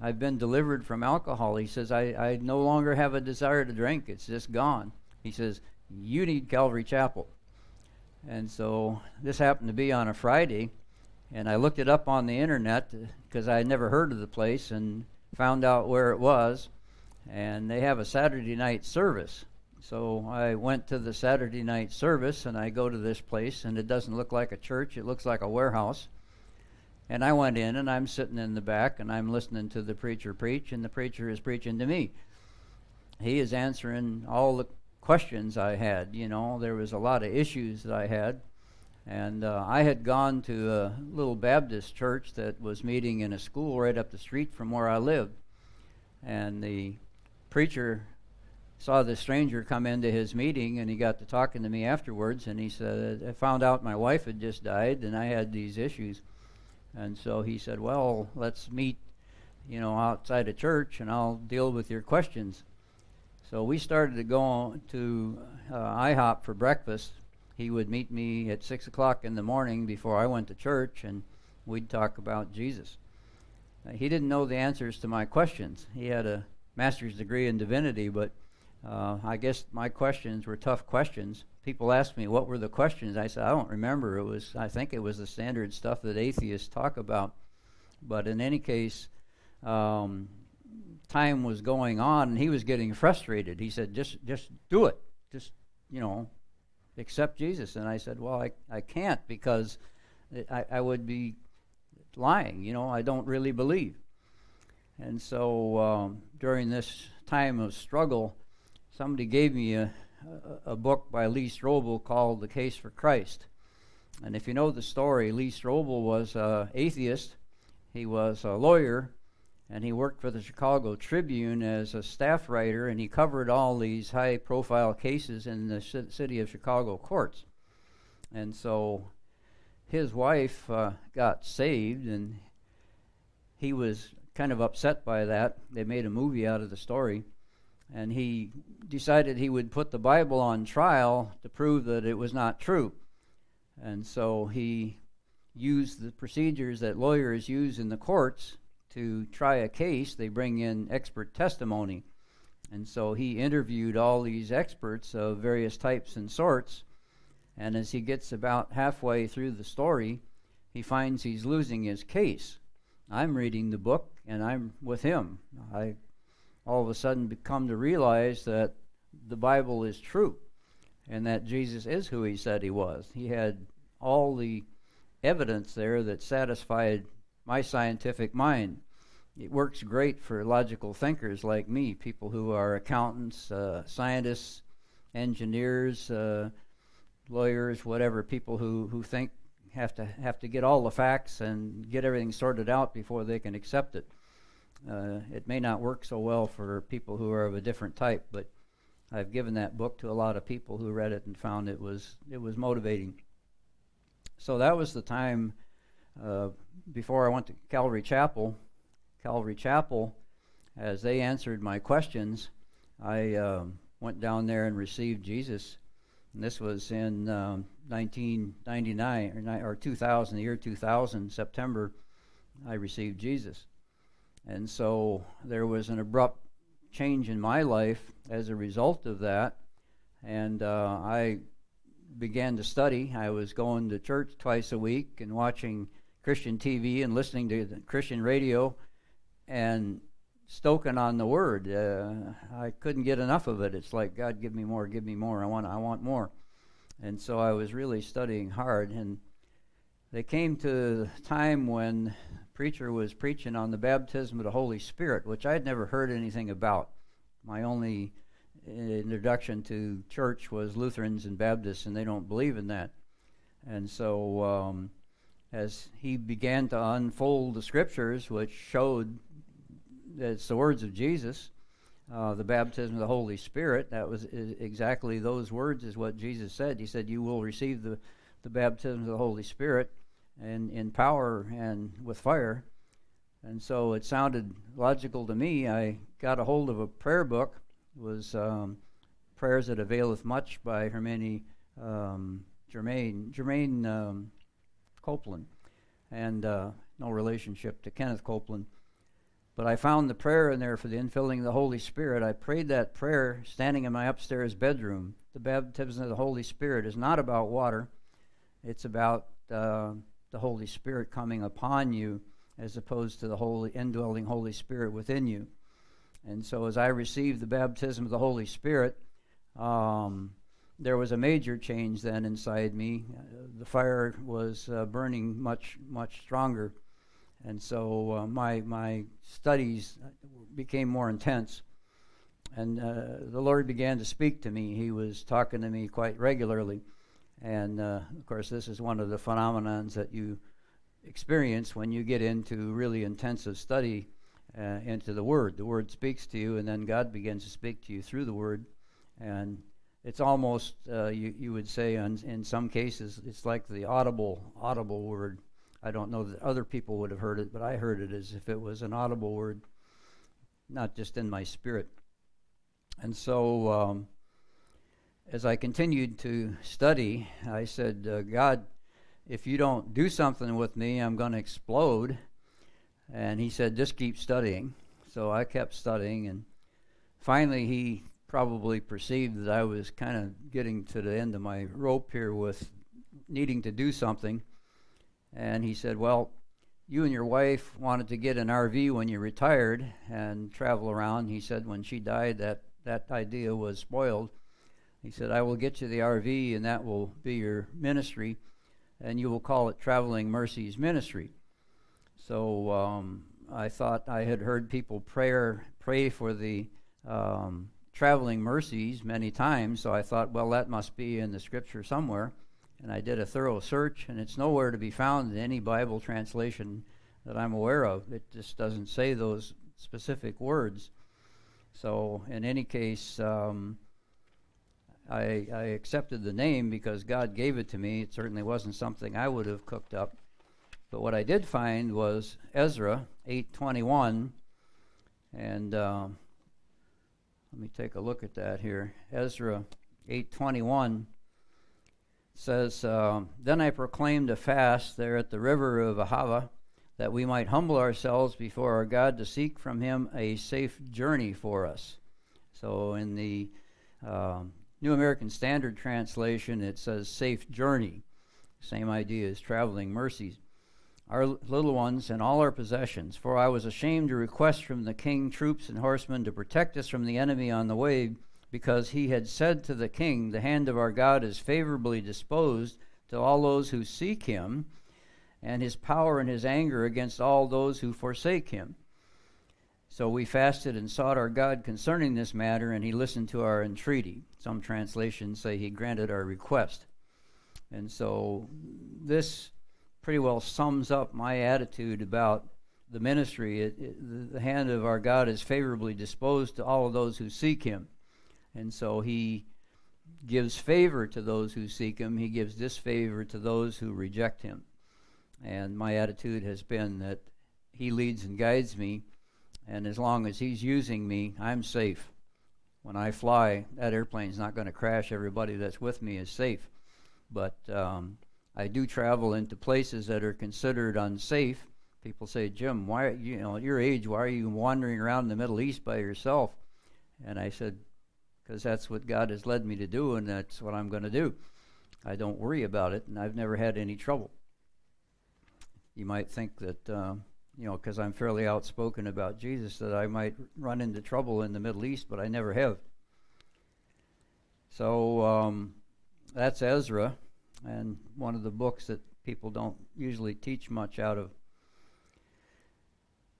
I've been delivered from alcohol. He says I I no longer have a desire to drink. It's just gone. He says you need Calvary Chapel. And so this happened to be on a Friday, and I looked it up on the internet uh, because I had never heard of the place and found out where it was. And they have a Saturday night service. So I went to the Saturday night service and I go to this place, and it doesn't look like a church, it looks like a warehouse. And I went in and I'm sitting in the back and I'm listening to the preacher preach, and the preacher is preaching to me. He is answering all the questions I had. You know, there was a lot of issues that I had. And uh, I had gone to a little Baptist church that was meeting in a school right up the street from where I lived. And the preacher saw this stranger come into his meeting and he got to talking to me afterwards and he said I found out my wife had just died and I had these issues. And so he said, "Well, let's meet, you know, outside of church and I'll deal with your questions." So we started to go to uh, IHOP for breakfast. He would meet me at six o'clock in the morning before I went to church, and we'd talk about Jesus. Uh, he didn't know the answers to my questions. He had a master's degree in divinity, but uh, I guess my questions were tough questions. People asked me what were the questions. I said I don't remember. It was I think it was the standard stuff that atheists talk about. But in any case, um, time was going on and he was getting frustrated. He said, just just do it. Just, you know, accept Jesus. And I said, well, I, I can't because I, I would be lying. You know, I don't really believe. And so um, during this time of struggle, somebody gave me a, a, a book by Lee Strobel called The Case for Christ. And if you know the story, Lee Strobel was an atheist. He was a lawyer and he worked for the Chicago Tribune as a staff writer, and he covered all these high profile cases in the city of Chicago courts. And so his wife uh, got saved, and he was kind of upset by that. They made a movie out of the story, and he decided he would put the Bible on trial to prove that it was not true. And so he used the procedures that lawyers use in the courts to try a case, they bring in expert testimony. And so he interviewed all these experts of various types and sorts. And as he gets about halfway through the story, he finds he's losing his case. I'm reading the book and I'm with him. I all of a sudden come to realize that the Bible is true and that Jesus is who he said he was. He had all the evidence there that satisfied my scientific mind. It works great for logical thinkers like me, people who are accountants, uh, scientists, engineers, uh, lawyers, whatever, people who, who think have to have to get all the facts and get everything sorted out before they can accept it. Uh, it may not work so well for people who are of a different type, but I've given that book to a lot of people who read it and found it was it was motivating. So that was the time uh, before I went to Calvary Chapel. Calvary Chapel, as they answered my questions, I um, went down there and received Jesus. And this was in um, 1999 or, ni- or 2000, the year 2000, September. I received Jesus, and so there was an abrupt change in my life as a result of that. And uh, I began to study. I was going to church twice a week and watching Christian TV and listening to Christian radio and stoking on the Word. Uh, I couldn't get enough of it. It's like God, give me more, give me more. I want, I want more. And so I was really studying hard. And they came to the time when preacher was preaching on the baptism of the Holy Spirit, which I had never heard anything about. My only introduction to church was Lutherans and Baptists, and they don't believe in that. And so um, as he began to unfold the scriptures, which showed that it's the words of Jesus, uh, the baptism of the Holy Spirit. That was exactly those words, is what Jesus said. He said, "You will receive the, the baptism of the Holy Spirit, and in power and with fire." And so it sounded logical to me. I got a hold of a prayer book. It was um, "Prayers That Availeth Much" by Hermione um, Germaine Germaine um, Copeland, and uh, no relationship to Kenneth Copeland. But I found the prayer in there for the infilling of the Holy Spirit. I prayed that prayer standing in my upstairs bedroom. The baptism of the Holy Spirit is not about water, it's about uh, the Holy Spirit coming upon you as opposed to the holy indwelling Holy Spirit within you. And so as I received the baptism of the Holy Spirit, um, there was a major change then inside me. Uh, the fire was uh, burning much, much stronger. And so uh, my my studies became more intense. And uh, the lord began to speak to me. He was talking to me quite regularly. And uh, of course this is one of the phenomenons that you experience when you get into really intensive study uh, into the word. The word speaks to you and then god begins to speak to you through the word. And it's almost uh, you, you would say in, in some cases it's like the audible audible word I don't know that other people would have heard it, but I heard it as if it was an audible word, not just in my spirit. And so, um, as I continued to study, I said, uh, God, if you don't do something with me, I'm going to explode. And he said, just keep studying. So I kept studying, and finally, he probably perceived that I was kind of getting to the end of my rope here with needing to do something. And he said, Well, you and your wife wanted to get an RV when you retired and travel around. He said, When she died, that, that idea was spoiled. He said, I will get you the RV, and that will be your ministry, and you will call it Traveling Mercies Ministry. So um, I thought I had heard people prayer, pray for the um, traveling mercies many times, so I thought, well, that must be in the scripture somewhere and I did a thorough search, and it's nowhere to be found in any Bible translation that I'm aware of. It just doesn't say those specific words. So, in any case, um, I, I accepted the name because God gave it to me. It certainly wasn't something I would have cooked up. But what I did find was Ezra 8:21, and um, let me take a look at that here. Ezra 8:21 says, um, Then I proclaimed a fast there at the river of Ahava, that we might humble ourselves before our God to seek from him a safe journey for us. So in the um, New American Standard Translation, it says safe journey. Same idea as traveling mercies. Our little ones and all our possessions, for I was ashamed to request from the king troops and horsemen to protect us from the enemy on the way because he had said to the king, The hand of our God is favorably disposed to all those who seek him, and his power and his anger against all those who forsake him. So we fasted and sought our God concerning this matter, and he listened to our entreaty. Some translations say he granted our request. And so this pretty well sums up my attitude about the ministry. It, it, the hand of our God is favorably disposed to all of those who seek him. And so he gives favor to those who seek him, he gives disfavor to those who reject him. And my attitude has been that he leads and guides me, and as long as he's using me, I'm safe. When I fly, that airplane's not going to crash. Everybody that's with me is safe. But um, I do travel into places that are considered unsafe. People say, Jim, why, you know, at your age, why are you wandering around the Middle East by yourself? And I said, because that's what God has led me to do, and that's what I'm going to do. I don't worry about it, and I've never had any trouble. You might think that, uh, you know, because I'm fairly outspoken about Jesus, that I might run into trouble in the Middle East, but I never have. So um, that's Ezra, and one of the books that people don't usually teach much out of.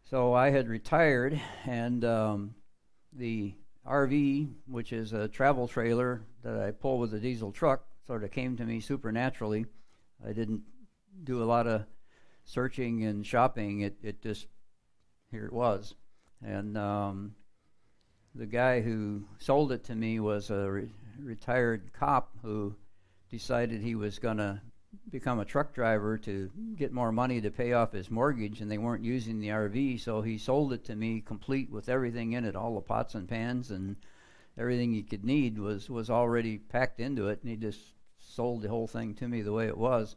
So I had retired, and um, the RV, which is a travel trailer that I pull with a diesel truck, sort of came to me supernaturally. I didn't do a lot of searching and shopping, it, it just here it was, and um, the guy who sold it to me was a re- retired cop who decided he was going to become a truck driver to get more money to pay off his mortgage, and they weren't using the RV, so he sold it to me complete with everything in it, all the pots and pans and everything he could need was was already packed into it, and he just sold the whole thing to me the way it was.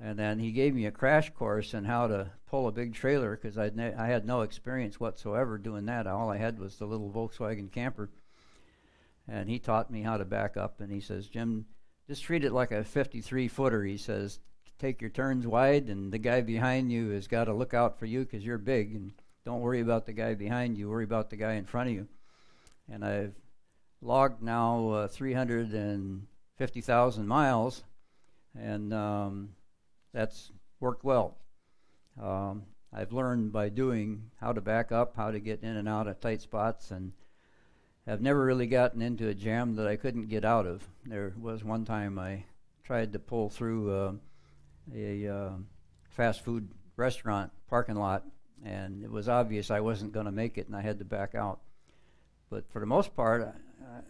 And then he gave me a crash course on how to pull a big trailer because I ne- I had no experience whatsoever doing that. All I had was the little Volkswagen camper. And he taught me how to back up. And he says, Jim, just treat it like a 53 footer. He says, take your turns wide, and the guy behind you has got to look out for you because you're big. And don't worry about the guy behind you, worry about the guy in front of you. And I've logged now uh, 350,000 miles, and um, that's worked well. Um, I've learned by doing how to back up, how to get in and out of tight spots, and have never really gotten into a jam that I couldn't get out of. There was one time I tried to pull through uh, a uh, fast food restaurant parking lot, and it was obvious I wasn't going to make it, and I had to back out. But for the most part, uh,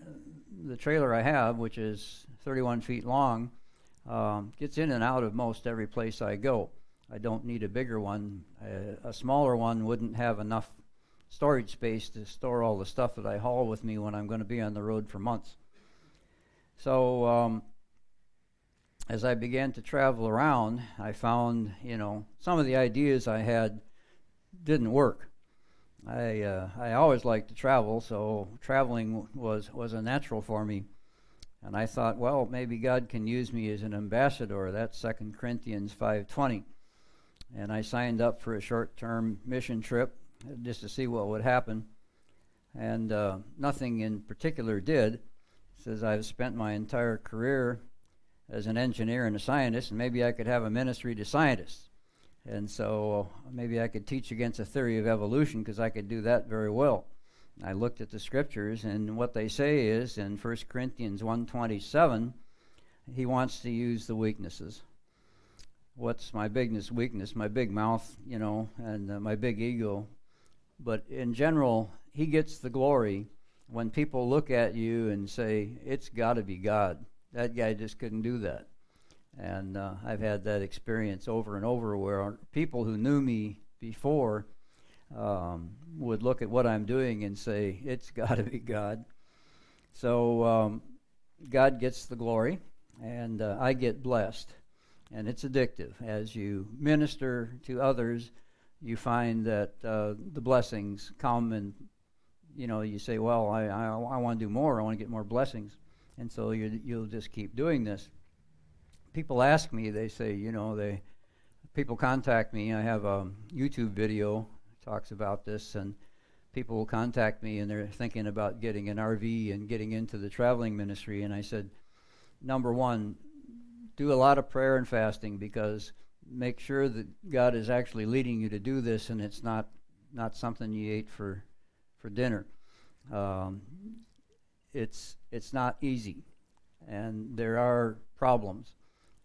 the trailer I have, which is 31 feet long, um, gets in and out of most every place I go. I don't need a bigger one. A smaller one wouldn't have enough storage space to store all the stuff that I haul with me when I'm going to be on the road for months. So, um, as I began to travel around, I found, you know, some of the ideas I had didn't work. I uh, I always liked to travel, so traveling was was a natural for me. And I thought, well, maybe God can use me as an ambassador. That's Second Corinthians 5:20. And I signed up for a short-term mission trip just to see what would happen. And uh, nothing in particular did. Says I've spent my entire career as an engineer and a scientist, and maybe I could have a ministry to scientists. And so maybe I could teach against a theory of evolution because I could do that very well. I looked at the scriptures, and what they say is in 1 Corinthians 1.27, he wants to use the weaknesses. What's my biggest weakness? My big mouth, you know, and uh, my big ego. But in general, he gets the glory when people look at you and say, it's got to be God. That guy just couldn't do that. And uh, I've had that experience over and over where people who knew me before um, would look at what I'm doing and say, it's got to be God. So um, God gets the glory, and uh, I get blessed. And it's addictive. As you minister to others, you find that uh, the blessings come, and you know you say, "Well, I, I, I want to do more. I want to get more blessings," and so you, you'll just keep doing this. People ask me. They say, you know, they people contact me. I have a YouTube video talks about this, and people will contact me, and they're thinking about getting an RV and getting into the traveling ministry. And I said, number one, do a lot of prayer and fasting because make sure that God is actually leading you to do this, and it's not not something you ate for for dinner. Um, it's it's not easy, and there are problems,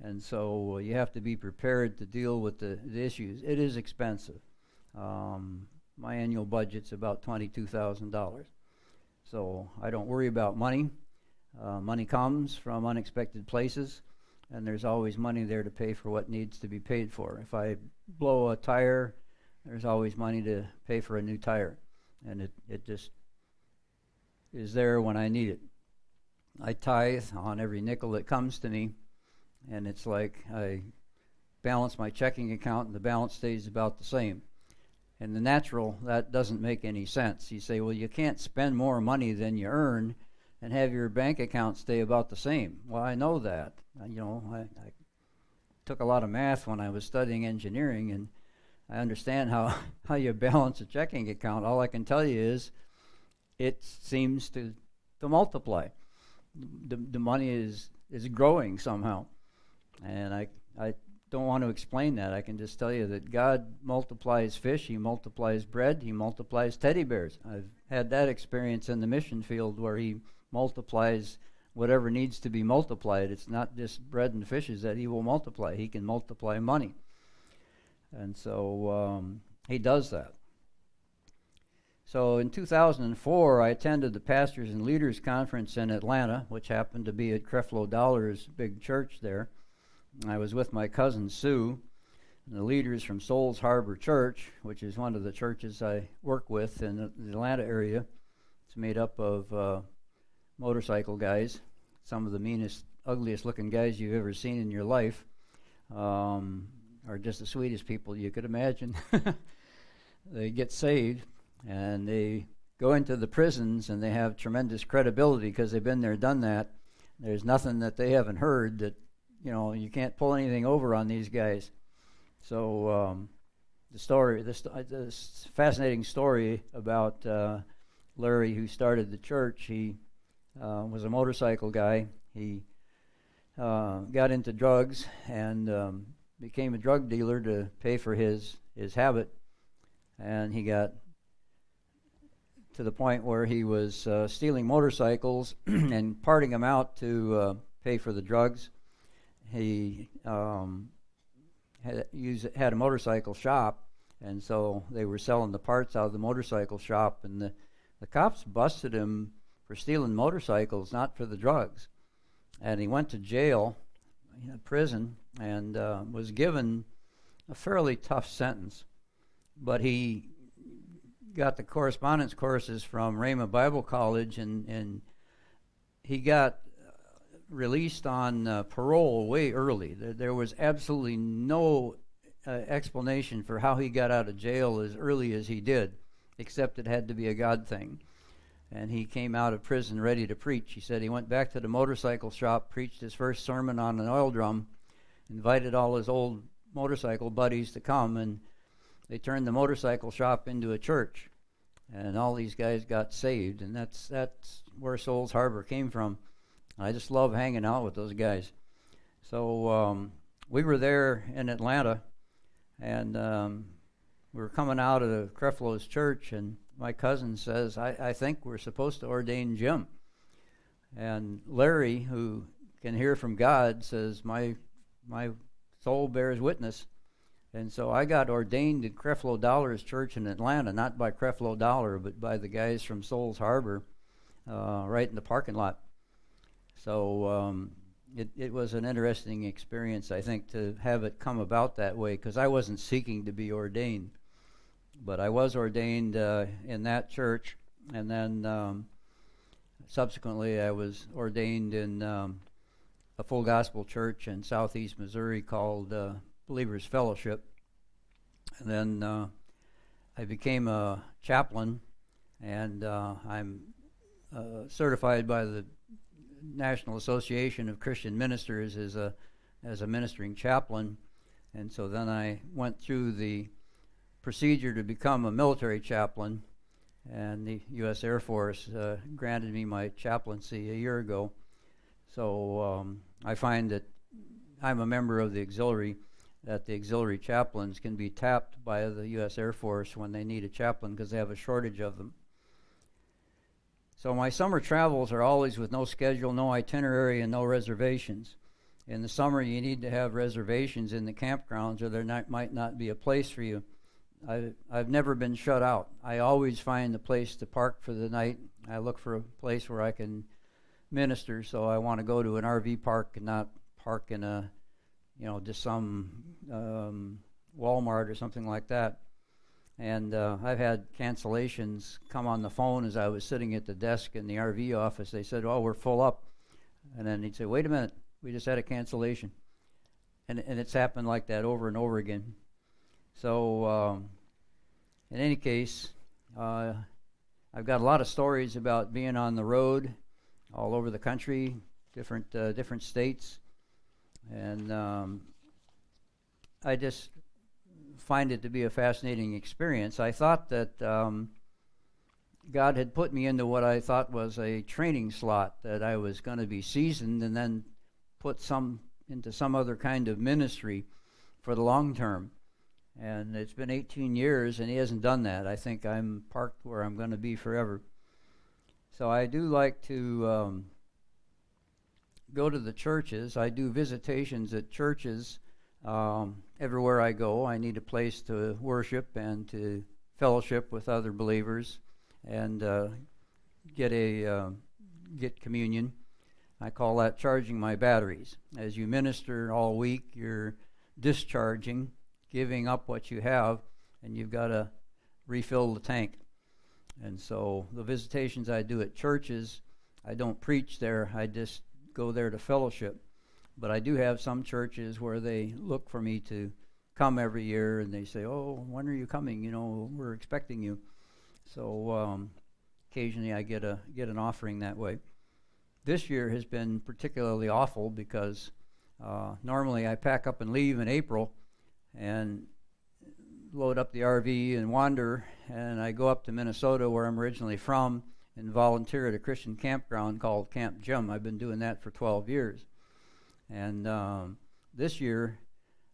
and so you have to be prepared to deal with the, the issues. It is expensive. Um, my annual budget's about twenty-two thousand dollars, so I don't worry about money. Uh, money comes from unexpected places and there's always money there to pay for what needs to be paid for. If I blow a tire, there's always money to pay for a new tire, and it, it just is there when I need it. I tithe on every nickel that comes to me, and it's like I balance my checking account, and the balance stays about the same. In the natural, that doesn't make any sense. You say, well, you can't spend more money than you earn and have your bank account stay about the same. Well, I know that. You know, I, I took a lot of math when I was studying engineering, and I understand how, how you balance a checking account. All I can tell you is it seems to, to multiply. The, the money is, is growing somehow. And I, I don't want to explain that. I can just tell you that God multiplies fish, He multiplies bread, He multiplies teddy bears. I've had that experience in the mission field where He multiplies whatever needs to be multiplied. It's not just bread and fishes that He will multiply, He can multiply money. And so um, he does that. So in 2004, I attended the Pastors and Leaders Conference in Atlanta, which happened to be at Creflo Dollar's big church there. I was with my cousin Sue, and the leaders from Souls Harbor Church, which is one of the churches I work with in the Atlanta area. It's made up of uh, motorcycle guys, some of the meanest, ugliest looking guys you've ever seen in your life, um, are just the sweetest people you could imagine. they get saved and they go into the prisons and they have tremendous credibility because they've been there, done that. There's nothing that they haven't heard that, you know, you can't pull anything over on these guys. So um, the story, this, uh, this fascinating story about uh, Larry, who started the church. He uh, was a motorcycle guy. He uh, got into drugs and um, became a drug dealer to pay for his his habit, and he got to the point where he was uh, stealing motorcycles and parting them out to uh, pay for the drugs. He um, had used, had a motorcycle shop, and so they were selling the parts out of the motorcycle shop, and the the cops busted him for stealing motorcycles, not for the drugs. And he went to jail, prison, and uh, was given a fairly tough sentence. But he got the correspondence courses from Rhema Bible College, and, and he got uh, released on uh, parole way early. There, there was absolutely no uh, explanation for how he got out of jail as early as he did except it had to be a God thing. And he came out of prison ready to preach. He said he went back to the motorcycle shop, preached his first sermon on an oil drum, invited all his old motorcycle buddies to come, and they turned the motorcycle shop into a church. And all these guys got saved, and that's that's where Souls Harbor came from. I just love hanging out with those guys. So um, we were there in Atlanta, and um, we were coming out of Creflo's church, and my cousin says, I, I think we're supposed to ordain Jim. And Larry, who can hear from God, says, My my soul bears witness. And so I got ordained at Creflo Dollar's church in Atlanta, not by Creflo Dollar, but by the guys from Souls Harbor, uh, right in the parking lot. So um, it, it was an interesting experience, I think, to have it come about that way, because I wasn't seeking to be ordained but I was ordained uh, in that church, and then um, subsequently I was ordained in um, a full gospel church in southeast Missouri called uh, Believers Fellowship. And then uh, I became a chaplain, and uh, I'm uh, certified by the National Association of Christian Ministers as a as a ministering chaplain. And so then I went through the procedure to become a military chaplain, and the U.S. Air Force uh, granted me my chaplaincy a year ago. So um, I find that I'm a member of the auxiliary, that the auxiliary chaplains can be tapped by the U.S. Air Force when they need a chaplain because they have a shortage of them. So my summer travels are always with no schedule, no itinerary, and no reservations. In the summer, you need to have reservations in the campgrounds, or there not, might not be a place for you. I, I've never been shut out. I always find a place to park for the night. I look for a place where I can minister, so I want to go to an RV park and not park in a, you know, just some um, Walmart or something like that. And uh, I've had cancellations come on the phone as I was sitting at the desk in the RV office. They said, "Oh, we're full up," and then he'd say, "Wait a minute, we just had a cancellation," and and it's happened like that over and over again. So, um, in any case, uh, I've got a lot of stories about being on the road all over the country, different uh, different states, and um, I just find it to be a fascinating experience. I thought that um, God had put me into what I thought was a training slot that I was going to be seasoned and then put some into some other kind of ministry for the long term. And it's been 18 years, and he hasn't done that. I think I'm parked where I'm going to be forever. So I do like to um, go to the churches. I do visitations at churches Um, everywhere I go, I need a place to worship and to fellowship with other believers and uh, get a uh, get communion. I call that charging my batteries. As you minister all week, you're discharging, giving up what you have, and you've got to refill the tank. And so the visitations I do at churches, I don't preach there, I just go there to fellowship. But I do have some churches where they look for me to come every year and they say, Oh, when are you coming? You know, we're expecting you. So um, occasionally I get a get an offering that way. This year has been particularly awful because uh, normally I pack up and leave in April and load up the RV and wander, and I go up to Minnesota where I'm originally from and volunteer at a Christian campground called Camp Jim. I've been doing that for 12 years. And um, this year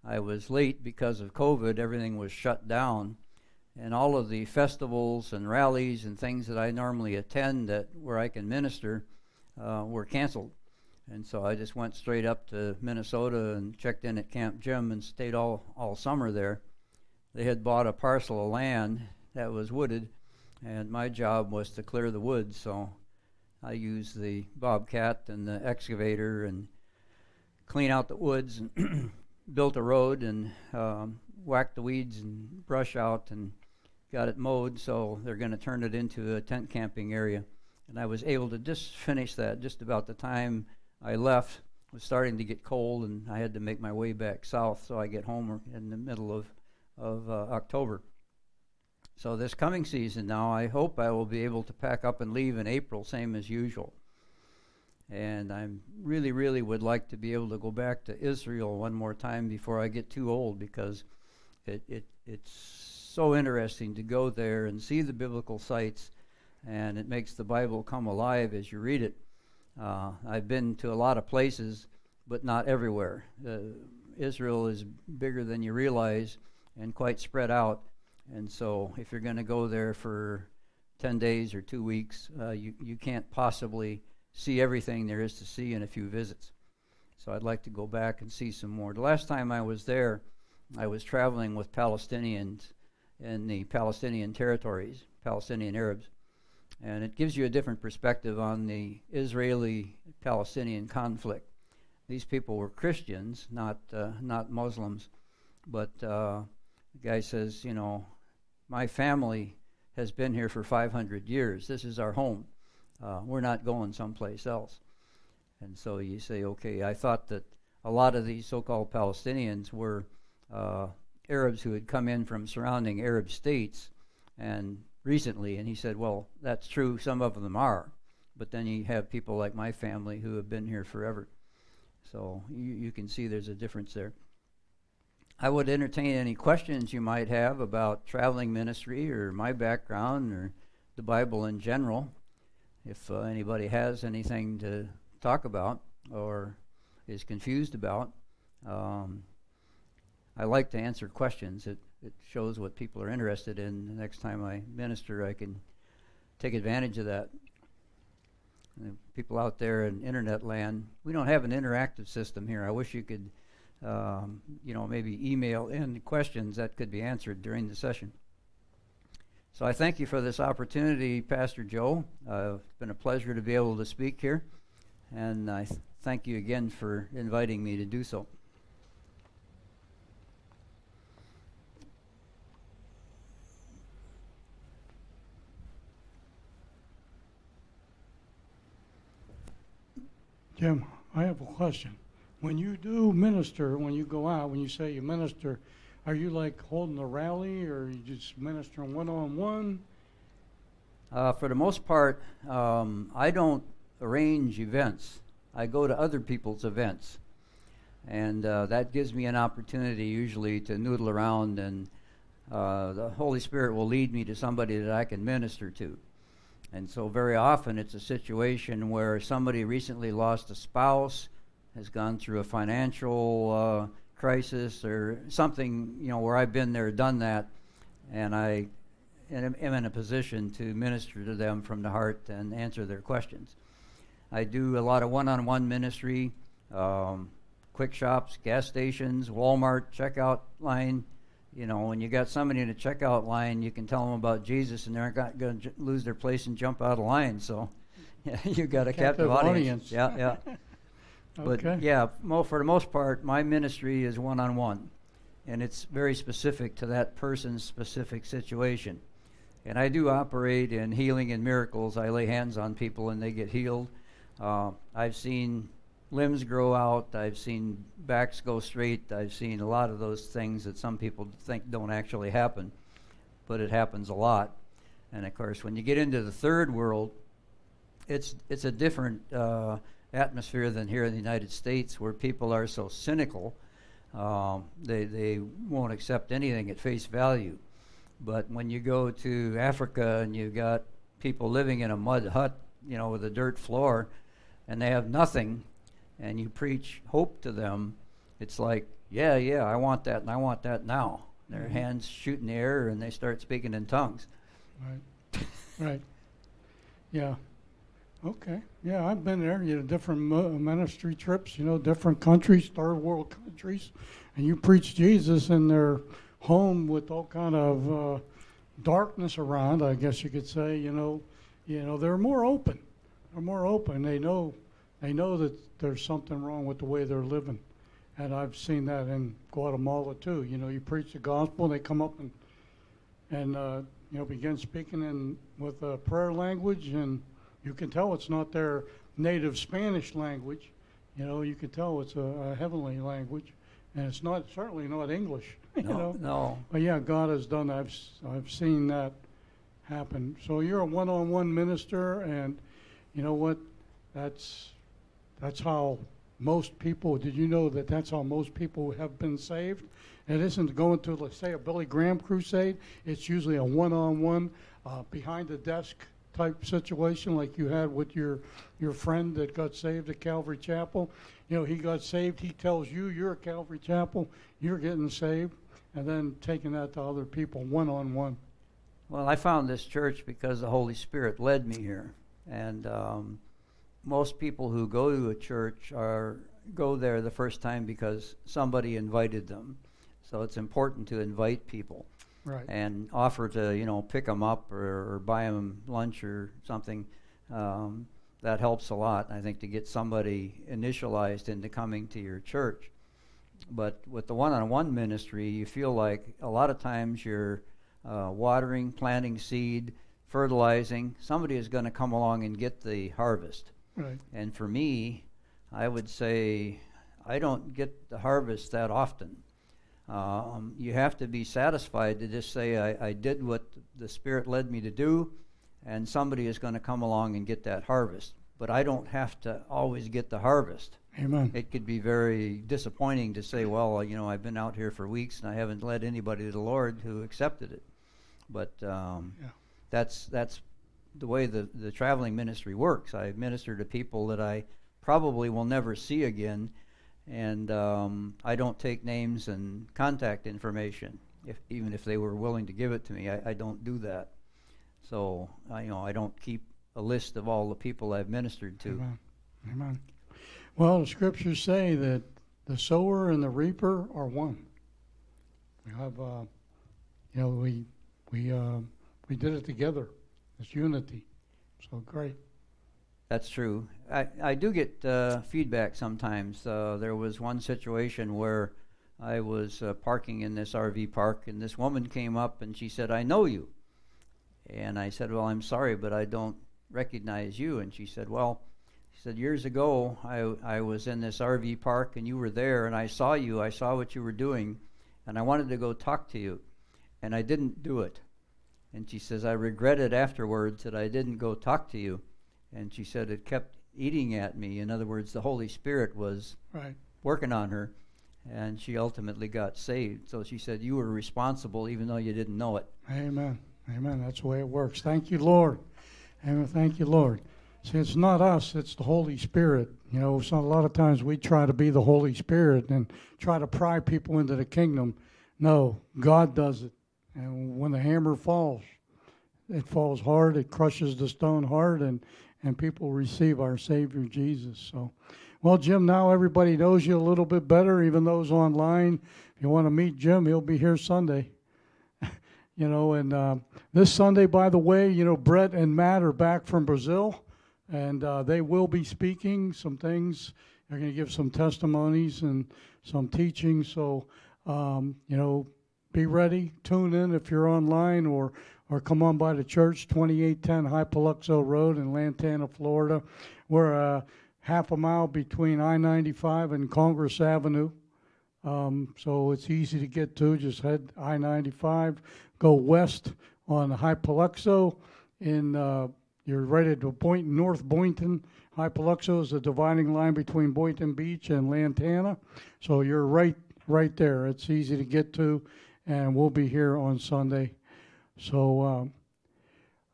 I was late because of COVID, everything was shut down and all of the festivals and rallies and things that I normally attend that where I can minister uh, were canceled. And so I just went straight up to Minnesota and checked in at Camp Jim and stayed all, all summer there. They had bought a parcel of land that was wooded, and my job was to clear the woods. So I used the bobcat and the excavator and clean out the woods and built a road and um, whacked the weeds and brush out and got it mowed. So they're going to turn it into a tent camping area. And I was able to just finish that just about the time I left. It was starting to get cold, and I had to make my way back south. So I get home in the middle of of uh, October. So this coming season now, I hope I will be able to pack up and leave in April, same as usual. And I really, really would like to be able to go back to Israel one more time before I get too old, because it, it it's so interesting to go there and see the biblical sites, and it makes the Bible come alive as you read it. Uh, I've been to a lot of places, but not everywhere. Uh, Israel is bigger than you realize and quite spread out. And so, if you're going to go there for 10 days or two weeks, uh, you, you can't possibly see everything there is to see in a few visits. So, I'd like to go back and see some more. The last time I was there, I was traveling with Palestinians in the Palestinian territories, Palestinian Arabs. And it gives you a different perspective on the Israeli Palestinian conflict. These people were Christians, not, uh, not Muslims, but uh, the guy says, you know, my family has been here for 500 years. This is our home. Uh, we're not going someplace else. And so you say, okay, I thought that a lot of these so called Palestinians were uh, Arabs who had come in from surrounding Arab states and recently. And he said, well, that's true. Some of them are. But then you have people like my family who have been here forever. So you, you can see there's a difference there. I would entertain any questions you might have about traveling ministry or my background or the Bible in general. If uh, anybody has anything to talk about or is confused about, um, I like to answer questions. It, it shows what people are interested in. The next time I minister, I can take advantage of that. People out there in internet land, we don't have an interactive system here. I wish you could um, you know, maybe email in questions that could be answered during the session. So I thank you for this opportunity, Pastor Joe. Uh, it's been a pleasure to be able to speak here, and I th- thank you again for inviting me to do so. Jim, I have a question. When you do minister, when you go out, when you say you minister, are you like holding a rally or you just ministering one on one? Uh, for the most part, um, I don't arrange events. I go to other people's events. And uh, that gives me an opportunity usually to noodle around, and uh, the Holy Spirit will lead me to somebody that I can minister to. And so, very often, it's a situation where somebody recently lost a spouse, has gone through a financial uh, crisis, or something, you know, where I've been there, done that, and I am in a position to minister to them from the heart and answer their questions. I do a lot of one-on-one ministry. Um, quick shops, gas stations, Walmart checkout line. You know, when you got somebody in a checkout line, you can tell them about Jesus, and they're not going to lose their place and jump out of line. So, yeah, you got a captive, Captive audience. audience. Yeah, yeah. But yeah, mo- for the most part, my ministry is one on one, and it's very specific to that person's specific situation. And I do operate in healing and miracles. I lay hands on people and they get healed. Uh, I've seen limbs grow out. I've seen backs go straight. I've seen a lot of those things that some people think don't actually happen, but it happens a lot. And of course, when you get into the third world, it's it's a different uh, atmosphere than here in the United States, where people are so cynical. Um, they they won't accept anything at face value. But when you go to Africa and you've got people living in a mud hut, you know, with a dirt floor, and they have nothing, and you preach hope to them, it's like, yeah, yeah, I want that, and I want that now. Their hands shoot in the air, and they start speaking in tongues. Right. right. Yeah. Okay. Yeah, I've been there. You know, different ministry trips. You know, different countries, third world countries, and you preach Jesus in their home with all kind of uh, darkness around. I guess you could say. You know, you know, they're more open. They're more open. They know, they know that there's something wrong with the way they're living, and I've seen that in Guatemala too. You know, you preach the gospel, they come up and and uh, you know begin speaking in with a prayer language, and you can tell it's not their native Spanish language. You know, you can tell it's a, a heavenly language, and it's not certainly not English. You No, know, no. but yeah, God has done. that. I've I've seen that happen. So you're a one-on-one minister, and you know what? That's that's how most people. Did you know that that's how most people have been saved? It isn't going to, let's say, a Billy Graham crusade. It's usually a one-on-one, uh, behind the desk type situation, like you had with your your friend that got saved at Calvary Chapel. You know, he got saved. He tells you you're at Calvary Chapel. You're getting saved, and then taking that to other people one-on-one. Well, I found this church because the Holy Spirit led me here, and um, most people who go to a church are go there the first time because somebody invited them. So it's important to invite people Right. and offer to you know pick them up or, or buy them lunch or something. Um, that helps a lot, I think, to get somebody initialized into coming to your church. But with the one-on-one ministry, you feel like a lot of times you're uh, watering, planting seed, fertilizing. Somebody is going to come along and get the harvest. Right. And for me, I would say I don't get the harvest that often. Um, you have to be satisfied to just say, I, I did what the Spirit led me to do, and somebody is going to come along and get that harvest. But I don't have to always get the harvest. Amen. It could be very disappointing to say, well, you know, I've been out here for weeks and I haven't led anybody to the Lord who accepted it. But um, Yeah. that's that's the way the, the traveling ministry works. I minister to people that I probably will never see again, and um, I don't take names and contact information, if, even if they were willing to give it to me. I, I don't do that. So I, you know, I don't keep a list of all the people I've ministered to. Amen. Amen. Well, the scriptures say that the sower and the reaper are one. We have, uh, you know, we we uh, we did it together. It's unity. So great. That's true. I, I do get uh, feedback sometimes. Uh, there was one situation where I was uh, parking in this RV park, and this woman came up and she said, I know you. And I said, Well, I'm sorry, but I don't recognize you. And she said, Well, she said, Years ago, I, I was in this RV park and you were there, and I saw you. I saw what you were doing, and I wanted to go talk to you, and I didn't do it. And she says, I regretted afterwards that I didn't go talk to you. And she said it kept eating at me. In other words, the Holy Spirit was Right. working on her, and she ultimately got saved. So she said, You were responsible even though you didn't know it. Amen. Amen. That's the way it works. Thank you, Lord. Amen. Thank you, Lord. See, it's not us, it's the Holy Spirit. You know, so a lot of times we try to be the Holy Spirit and try to pry people into the kingdom. No, God does it. And when the hammer falls, it falls hard, it crushes the stone hard, and, and people receive our Savior Jesus. So, well, Jim, now everybody knows you a little bit better, even those online. If you want to meet Jim, he'll be here Sunday. you know, and uh, this Sunday, by the way, you know, Brett and Matt are back from Brazil, and uh, they will be speaking some things. They're going to give some testimonies and some teaching. So, um, you know, be ready. Tune in if you're online or or come on by the church, 2810 Hypoluxo Road in Lantana, Florida. We're uh, half a mile between I-95 and Congress Avenue. Um, so it's easy to get to. Just head I-95, go west on Hypoluxo. In uh, you're right at the point North Boynton. Hypoluxo is the dividing line between Boynton Beach and Lantana. So you're right right there. It's easy to get to, and we'll be here on Sunday. So um,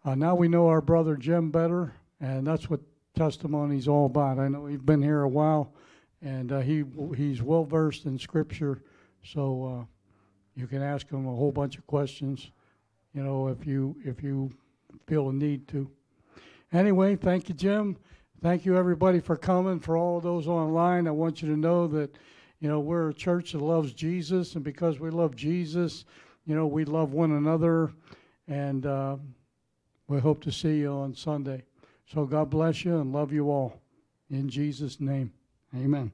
uh, now we know our brother Jim better, and that's what testimony's all about. I know he's been here a while, and uh, he he's well versed in Scripture, so uh, you can ask him a whole bunch of questions, you know, if you if you feel a need to. Anyway, thank you, Jim. Thank you, everybody, for coming. For all those online, I want you to know that, you know, we're a church that loves Jesus, and because we love Jesus, you know, we love one another, and uh, we hope to see you on Sunday. So God bless you and love you all. In Jesus' name, amen.